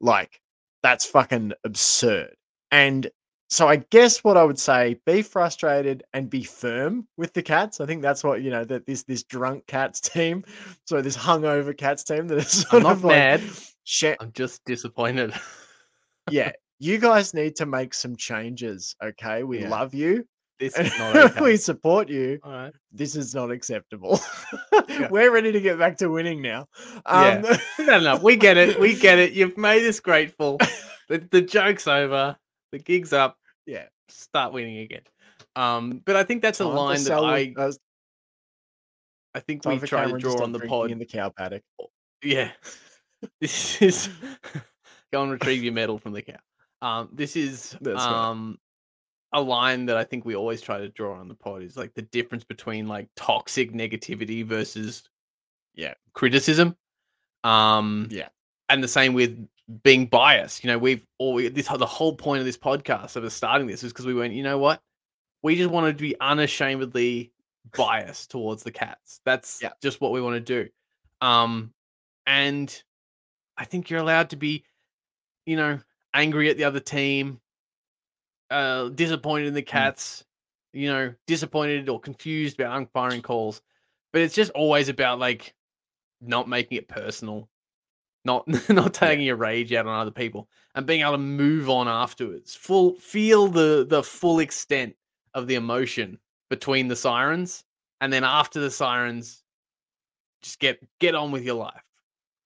Like, that's fucking absurd. And so I guess what I would say, be frustrated and be firm with the Cats. I think that's what, you know, that this this drunk Cats team, so this hungover Cats team that is sort I'm not of like mad. sha- I'm just disappointed. yeah, you guys need to make some changes. Okay, we Yeah. love you this is not okay. we support you. All right. This is not acceptable. Yeah. We're ready to get back to winning now. Yeah. Um, No, no, we get it. We get it. You've made us grateful. The, the joke's over. The gig's up. yeah. Start winning again. Um, but I think that's a time for line that I uh, I think time we try to draw on the pod. in the cow paddock. Yeah. This is go and retrieve your medal from the cow. Um, this is um a line that I think we always try to draw on the pod is like the difference between like toxic negativity versus Yeah. criticism. Um, Yeah. and the same with being biased. You know, we've always this the whole point of this podcast of us starting this is because we went, you know what, we just wanted to be unashamedly biased towards the cats. That's Yeah. just what we want to do. Um, and I think you're allowed to be, you know, angry at the other team, uh, disappointed in the cats, you know, disappointed or confused about umpiring calls. But it's just always about like not making it personal, not not taking your rage out on other people, and being able to move on afterwards. Full feel the the full extent of the emotion between the sirens, and then after the sirens, just get get on with your life.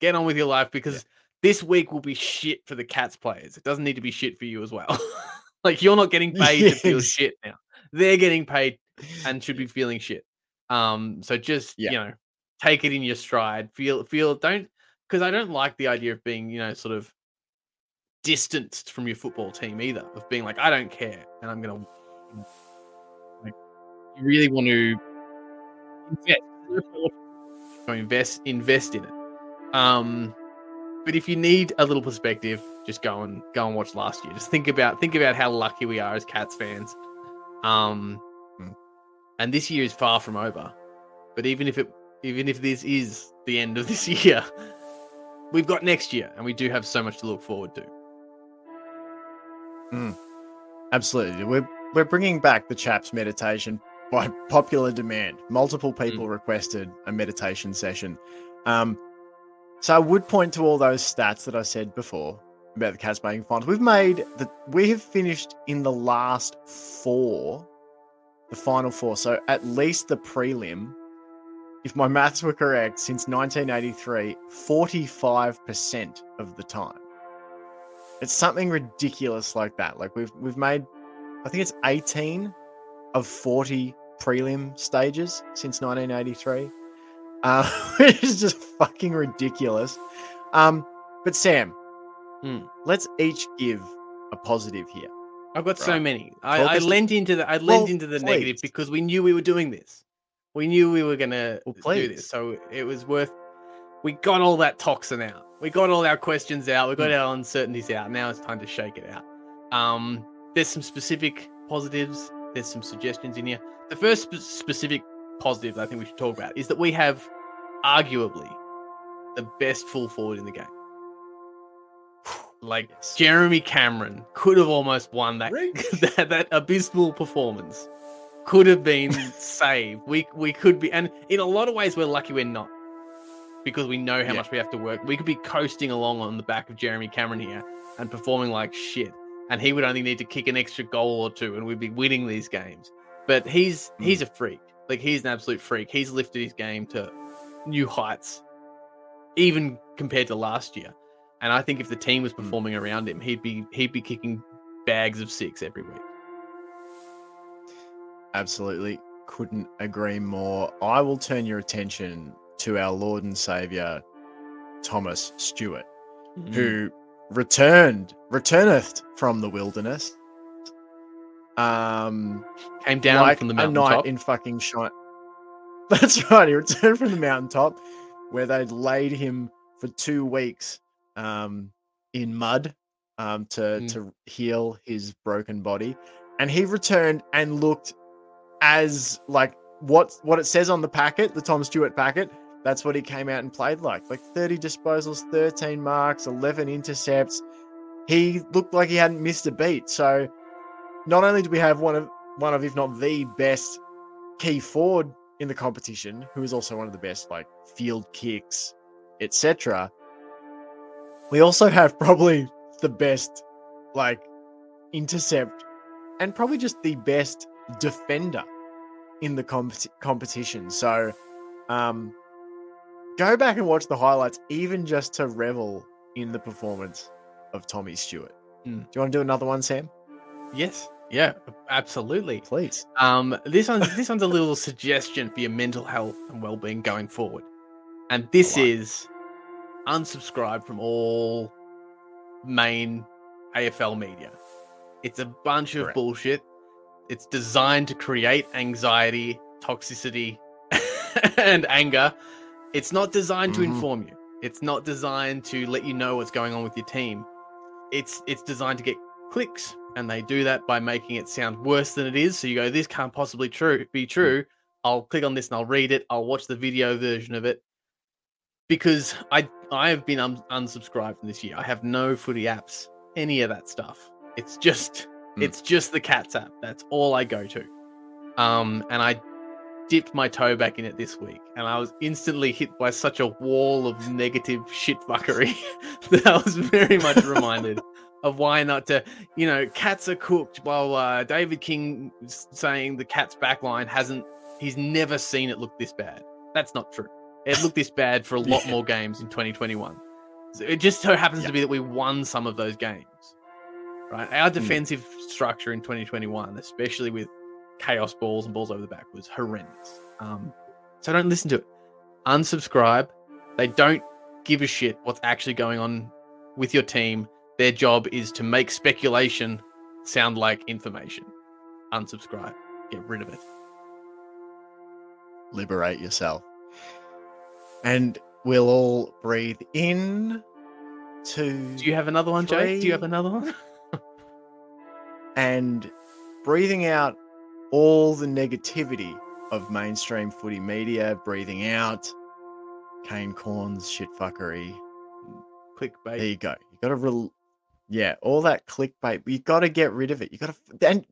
Get on with your life because this week will be shit for the Cats players. It doesn't need to be shit for you as well. like you're not getting paid to feel shit now. They're getting paid and should be feeling shit. Um, so just Yeah. you know, take it in your stride. Feel feel don't because I don't like the idea of being, you know, sort of distanced from your football team either. Of being like, I don't care and I'm gonna like you really want to invest to invest invest in it. Um but if you need a little perspective, just go and go and watch last year. Just think about think about how lucky we are as Cats fans. Um, Mm. and this year is far from over. But even if it even if this is the end of this year, we've got next year, and we do have so much to look forward to. Absolutely. We're we're bringing back the chaps meditation by popular demand. Multiple people requested a meditation session. Um, so I would point to all those stats that I said before about the Cats making finals. We've made the we have finished in the last four, the final four. So at least the prelim, if my maths were correct, since 1983, 45% of the time. It's something ridiculous like that. Like we've we've made I think it's 18 of 40 prelim stages since 1983. Uh, which is just fucking ridiculous. Um, but Sam, Hmm. let's each give a positive here. I've got so many. I, I lent into the I lent Well, into the negative because we knew we were doing this. We knew we were gonna Well, do please. this, so it was worth. We got all that toxin out. We got all our questions out. We got Hmm. our uncertainties out. Now it's time to shake it out. Um, there's some specific positives. There's some suggestions in here. The first spe- specific positive I think we should talk about is that we have arguably the best full forward in the game. Like Jeremy Cameron could have almost won that that, that abysmal performance. Could have been saved. We we could be, and in a lot of ways, we're lucky we're not, because we know how Yeah. much we have to work. We could be coasting along on the back of Jeremy Cameron here and performing like shit, and he would only need to kick an extra goal or two, and we'd be winning these games. But he's Mm. he's a freak. Like he's an absolute freak. He's lifted his game to new heights, even compared to last year. And I think if the team was Mm. performing around him, he'd be he'd be kicking bags of six every week. Absolutely. Couldn't agree more. I will turn your attention to our Lord and Savior, Thomas Stewart, Mm. who returned, returneth from the wilderness. Um, came down like from the a night top. in fucking shine. That's right. He returned from the mountaintop where they'd laid him for two weeks um, in mud um, to Mm. to heal his broken body, and he returned and looked as like what what it says on the packet, the Tom Stewart packet. That's what he came out and played like. Like 30 disposals, 13 marks, 11 intercepts. He looked like he hadn't missed a beat. So not only do we have one of one of if not the best key forward in the competition, who is also one of the best like field kicks, etc. We also have probably the best like intercept and probably just the best defender in the compet- competition. So um go back and watch the highlights even just to revel in the performance of Tommy Stewart. Mm. Do you want to do another one, Sam? Yes, yeah, absolutely. Please. Um, this one's this one's a little suggestion for your mental health and well-being going forward, and this Alright. is unsubscribe from all main AFL media. It's a bunch of Correct. bullshit. It's designed to create anxiety, toxicity, and anger. It's not designed to Mhm. inform you. It's not designed to let you know what's going on with your team. It's it's designed to get clicks, and they do that by making it sound worse than it is. So you go, this can't possibly true be true. I'll click on this and I'll read it. I'll watch the video version of it because I I have been un- unsubscribed from this year. I have no footy apps, any of that stuff. It's just Mm. it's just the Cats app. That's all I go to. Um, and I dipped my toe back in it this week, and I was instantly hit by such a wall of negative shitfuckery that I was very much reminded of why not to, you know, cats are cooked. While uh, David King saying the Cats backline hasn't, he's never seen it look this bad. That's not true. It looked this bad for a lot Yeah. more games in 2021. So it just so happens Yeah. to be that we won some of those games. Right, our Hmm. defensive structure in 2021, especially with chaos balls and balls over the back, was horrendous. Um, so don't listen to it. Unsubscribe. They don't give a shit what's actually going on with your team. Their job is to make speculation sound like information. Unsubscribe. Get rid of it. liberate yourself. And we'll all breathe in to Do you have another one, Jake? Do you have another one? and breathing out all the negativity of mainstream footy media, breathing out Kane Cornes shit fuckery. There you go. You gotta rel yeah, all that clickbait. You gotta get rid of it. You gotta and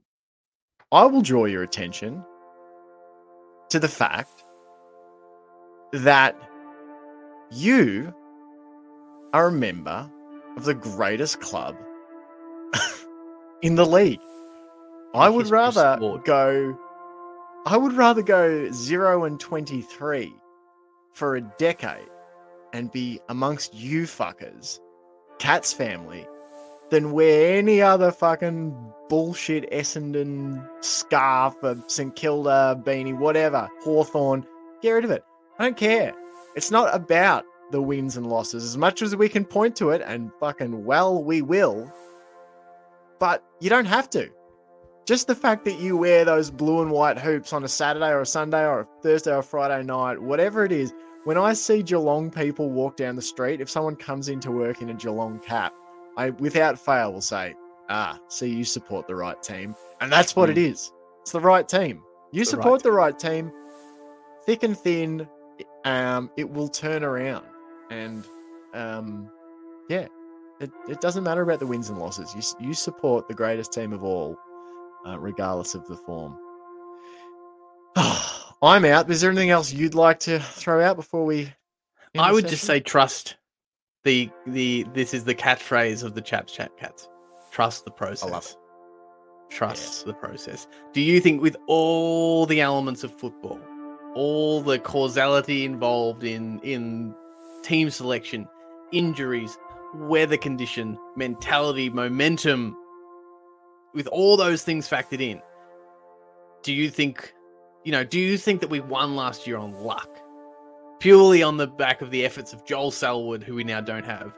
I will draw your attention to the fact that you are a member of the greatest club in the league. I would rather sport. go I would rather go 0 and 23 for a decade and be amongst you fuckers, Cat's family, than wear any other fucking bullshit Essendon scarf, a St Kilda beanie, whatever, Hawthorn. Get rid of it. I don't care. It's not about the wins and losses as much as we can point to it, and fucking well, we will. But you don't have to. Just the fact that you wear those blue and white hoops on a Saturday or a Sunday or a Thursday or Friday night, whatever it is, when I see Geelong people walk down the street, if someone comes into work in a Geelong cap, I without fail will say, "Ah, see, you support the right team," and that's what it is. It's the right team. You The right support the right team, thick and thin. Um, it will turn around, and um, yeah, it, it doesn't matter about the wins and losses. You you support the greatest team of all, uh, regardless of the form. I'm out. Is there anything else you'd like to throw out before we? I would just say trust the the this is the catchphrase of the chaps chat cats. Trust the process. Trust Yes. the process. Do you think with all the elements of football, all the causality involved in in team selection, injuries, weather condition, mentality, momentum, with all those things factored in, do you think you know, do you think that we won last year on luck? purely on the back of the efforts of Joel Selwood, who we now don't have,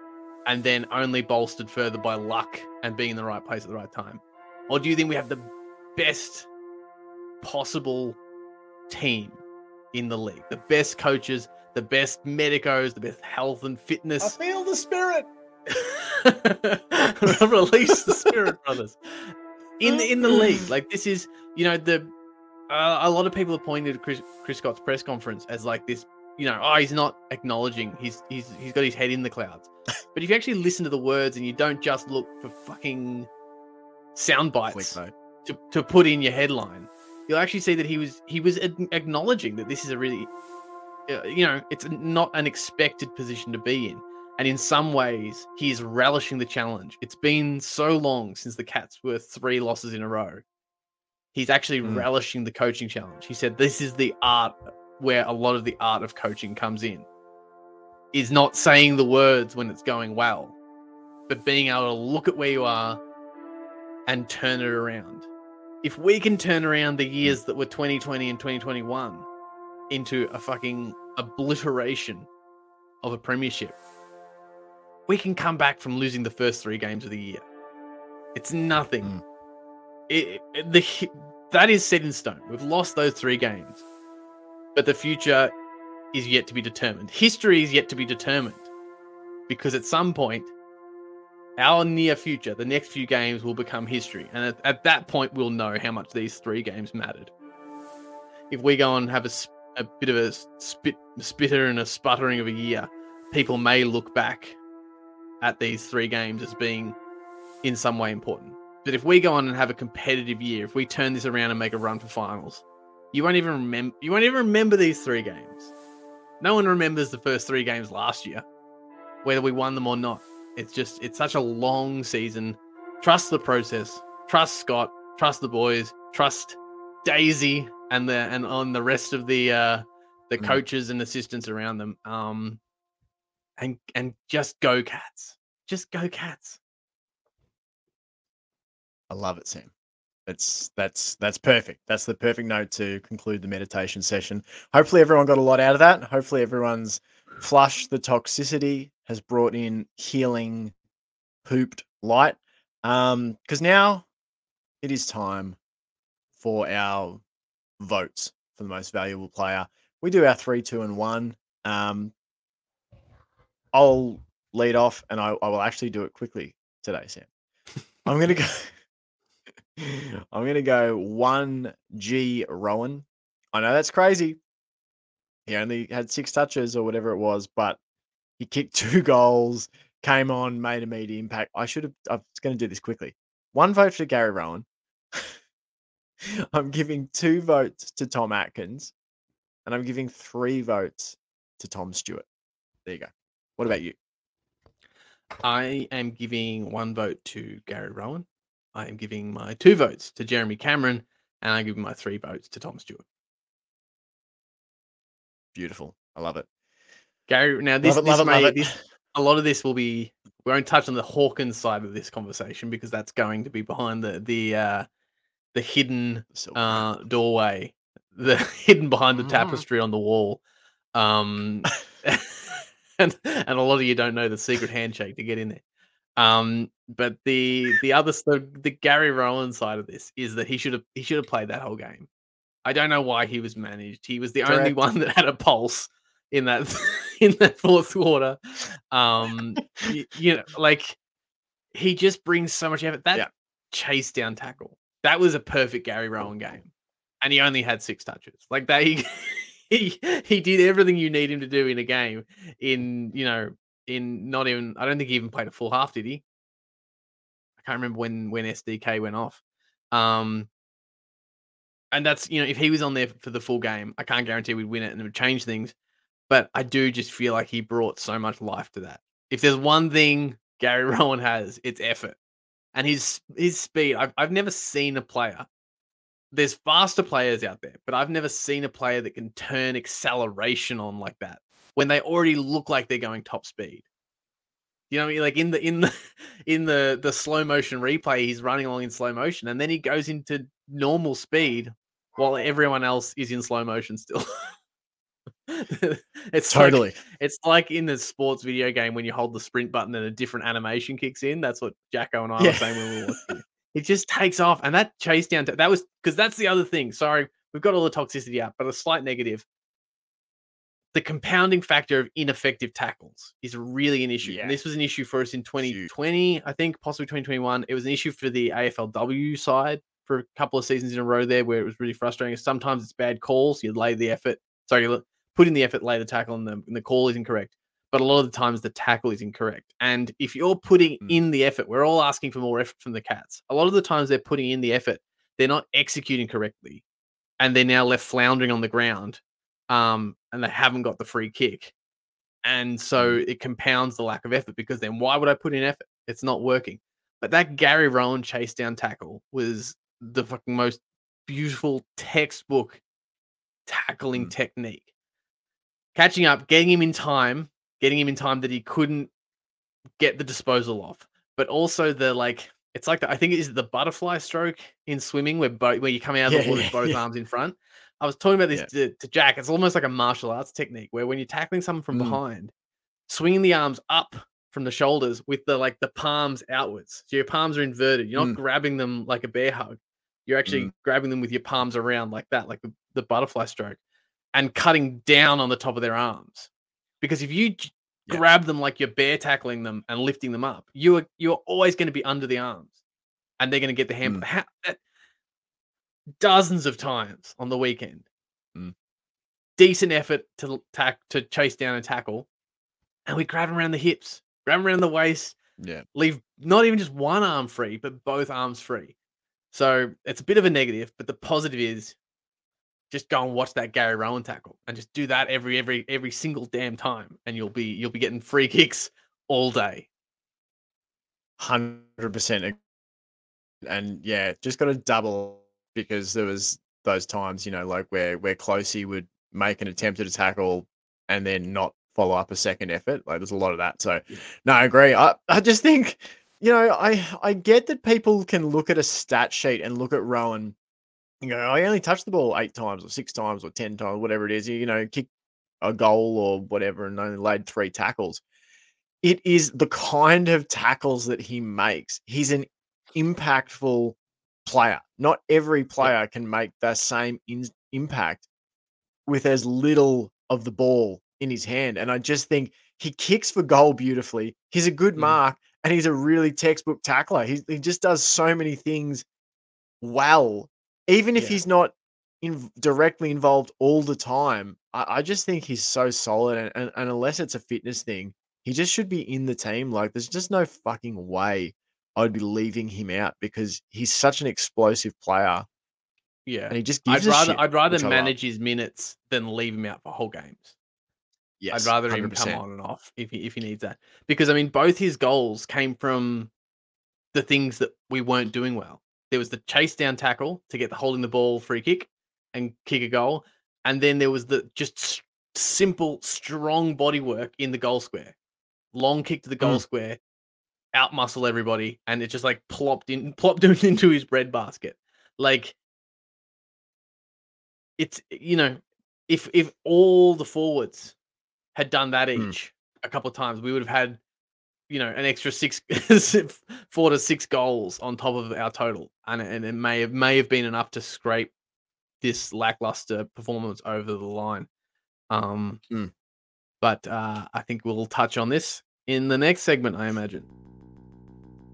and then only bolstered further by luck and being in the right place at the right time? Or do you think we have the best possible team in the league? The best coaches, the best medicos, the best health and fitness. feel the spirit. Release the spirit, brothers. In the, in the league, like this is, you know, the uh, a lot of people have pointed to Chris, Chris Scott's press conference as like this, you know, oh, he's not acknowledging. He's he's he's got his head in the clouds. But if you actually listen to the words and you don't just look for fucking sound bites to, to put in your headline, you'll actually see that he was he was ad- acknowledging that this is a really, uh, you know, it's not an expected position to be in. And in some ways, he is relishing the challenge. It's been so long since the Cats were three losses in a row. He's actually Mm. relishing the coaching challenge. He said, This is the art where a lot of the art of coaching comes in. Is not saying the words when it's going well, but being able to look at where you are and turn it around. If we can turn around the years that were 2020 and 2021 into a fucking obliteration of a premiership, we can come back from losing the first three games of the year. It's nothing. Mm. It, it- the that is set in stone. We've lost those three games, but the future is yet to be determined. History is yet to be determined. because at some point, our near future, the next few games will become history. And at, at that point, we'll know how much these three games mattered. If we go on and have a, a bit of a spit, spitter and a sputtering of a year, people may look back at these three games as being in some way important. But if we go on and have a competitive year, if we turn this around and make a run for finals, you won't even remember. You won't even remember these three games. No one remembers the first three games last year, whether we won them or not. It's just it's such a long season. Trust the process. Trust Scott. Trust the boys. Trust Daisy and the and on the rest of the uh the mm. coaches and assistants around them. Um and and just go cats. Just go cats. I love it, Sam. That's that's that's perfect. That's the perfect note to conclude the meditation session. Hopefully everyone got a lot out of that. Hopefully everyone's flushed the toxicity, has brought in healing, pooped light. Um, because now it is time for our votes for the most valuable player. We do our three, two, and one. Um, I'll lead off, and I, I will actually do it quickly today, Sam. I'm gonna go. I'm gonna go one G Rohan. I know that's crazy. He only had six touches or whatever it was, but he kicked two goals, came on, made immediate impact. I should have. I was going to do this quickly. One vote for Gary Rohan. I'm giving two votes to Tom Hawkins, and I'm giving three votes to Tom Stewart. There you go. What about you? I am giving one vote to Gary Rohan. I am giving my two votes to Jeremy Cameron, and I'm giving my three votes to Tom Stewart. Beautiful. I love it. Gary, now this, it, this, love may, it, this a lot of this will be we won't touch on the Hawkins side of this conversation because that's going to be behind the the uh the hidden uh doorway, the hidden behind the mm. tapestry on the wall. Um and and a lot of you don't know the secret handshake to get in there. Um, but the the other the, the Gary Rohan side of this is that he should have he should have played that whole game. I don't know why he was managed. He was the Correct. only one that had a pulse in that in that fourth quarter. Um, you, you, know, like he just brings so much effort. That yeah. chase down tackle that was a perfect Gary Rohan game, and he only had six touches. Like that, he he he did everything you need him to do in a game. In you know in not even I don't think he even played a full half, did he? I can't remember when when SDK went off. Um and that's you know, if he was on there for the full game, I can't guarantee we'd win it and it would change things. But I do just feel like he brought so much life to that. If there's one thing Gary Rohan has, it's effort. And his his speed. I've I've never seen a player. There's faster players out there, but I've never seen a player that can turn acceleration on like that when they already look like they're going top speed. You know, I mean? like in the in the in the the slow motion replay, he's running along in slow motion, and then he goes into normal speed while everyone else is in slow motion still. it's totally. Like, it's like in the sports video game when you hold the sprint button and a different animation kicks in. That's what Jacko and I yeah. were saying when we were watching. it just takes off, and that chase down. To, that was because that's the other thing. Sorry, we've got all the toxicity out, but a slight negative the compounding factor of ineffective tackles is really an issue. Yeah. And this was an issue for us in 2020, Huge. I think, possibly 2021. It was an issue for the AFLW side for a couple of seasons in a row there where it was really frustrating. Sometimes it's bad calls. You lay the effort, sorry, you put in the effort, lay the tackle, and the, and the call is incorrect. But a lot of the times the tackle is incorrect. And if you're putting mm. in the effort, we're all asking for more effort from the Cats. A lot of the times they're putting in the effort, they're not executing correctly. And they're now left floundering on the ground um, and they haven't got the free kick. And so mm. it compounds the lack of effort because then why would I put in effort? It's not working. But that Gary Rohan chase down tackle was the fucking most beautiful textbook tackling mm. technique. Catching up, getting him in time, getting him in time that he couldn't get the disposal off, but also the like it's like the, I think it is the butterfly stroke in swimming where both where you come out of yeah, the water yeah, both yeah. arms in front. I was talking about this yeah. to, to, Jack. It's almost like a martial arts technique where when you're tackling someone from mm. behind, swinging the arms up from the shoulders with the like the palms outwards. So your palms are inverted. You're not mm. grabbing them like a bear hug. You're actually mm. grabbing them with your palms around like that, like the, the butterfly stroke, and cutting down on the top of their arms. Because if you Yeah. grab them like you're bear tackling them and lifting them up. You are you're always going to be under the arms, and they're going to get the hand. Mm. That- dozens of times on the weekend. Mm. Decent effort to tack to chase down and tackle, and we grab them around the hips, grab them around the waist, Yeah. leave not even just one arm free, but both arms free. So it's a bit of a negative, but the positive is just go and watch that Gary Rohan tackle and just do that every every every single damn time, and you'll be you'll be getting free kicks all day. Hundred percent. And yeah, just got to double because there was those times, you know, like where where Closey would make an attempt at a tackle and then not follow up a second effort. Like there's a lot of that. So no, I agree. I, I just think, you know, I I get that people can look at a stat sheet and look at Rohan and go, I only touched the ball eight times or six times or ten times, whatever it is. You know, kick a goal or whatever and only laid three tackles. It is the kind of tackles that he makes. He's an impactful player. Not every player can make that same in- impact with as little of the ball in his hand. And I just think he kicks for goal beautifully. He's a good Mm. mark and he's a really textbook tackler. He, he just does so many things well, even if Yeah. he's not in, directly involved all the time. I, I just think he's so solid. And, and, and unless it's a fitness thing, he just should be in the team. Like, there's just no fucking way I'd be leaving him out because he's such an explosive player Yeah, and he just I'd rather shit, I'd rather which I love. manage his minutes than leave him out for whole games. Yes, I'd rather him come on and off if he if he needs that. Because I mean, both his goals came from the things that we weren't doing well. There was the chase down tackle to get the holding the ball free kick and kick a goal, and then there was the just simple, strong body work in the goal square, long kick to the goal Mm. square, out muscle everybody, and it just like plopped in, plopped him into his breadbasket. Like it's you know, if if all the forwards had done that Mm. each a couple of times, we would have had, you know, an extra six, four to six goals on top of our total, and and it may have may have been enough to scrape this lackluster performance over the line. Um, Mm. but uh, I think we'll touch on this in the next segment, I imagine.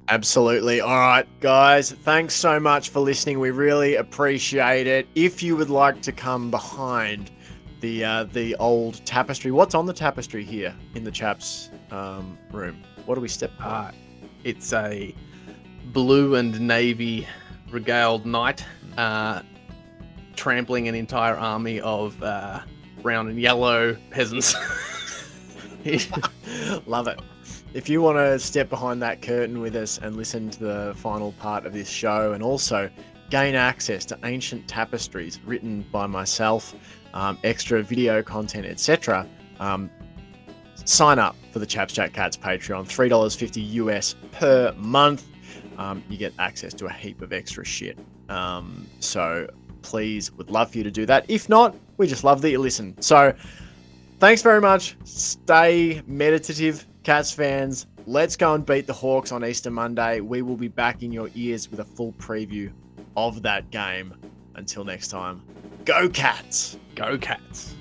Absolutely. All right, guys. Thanks so much for listening. We really appreciate it. If you would like to come behind the uh, the old tapestry, what's on the tapestry here in the chaps um, room? What do we step? Uh, it's a blue and navy regaled knight uh, trampling an entire army of uh, brown and yellow peasants. Love it. If you want to step behind that curtain with us and listen to the final part of this show and also gain access to ancient tapestries written by myself, um, extra video content, etc., um, sign up for the Chaps Chat Cats Patreon. $3.50 US per month. Um, you get access to a heap of extra shit. Um, so please, would love for you to do that. If not, we just love that you listen. So thanks very much. Stay meditative, Cats fans. Let's go and beat the Hawks on Easter Monday. We will be back in your ears with a full preview of that game. Until next time, go Cats! Go Cats.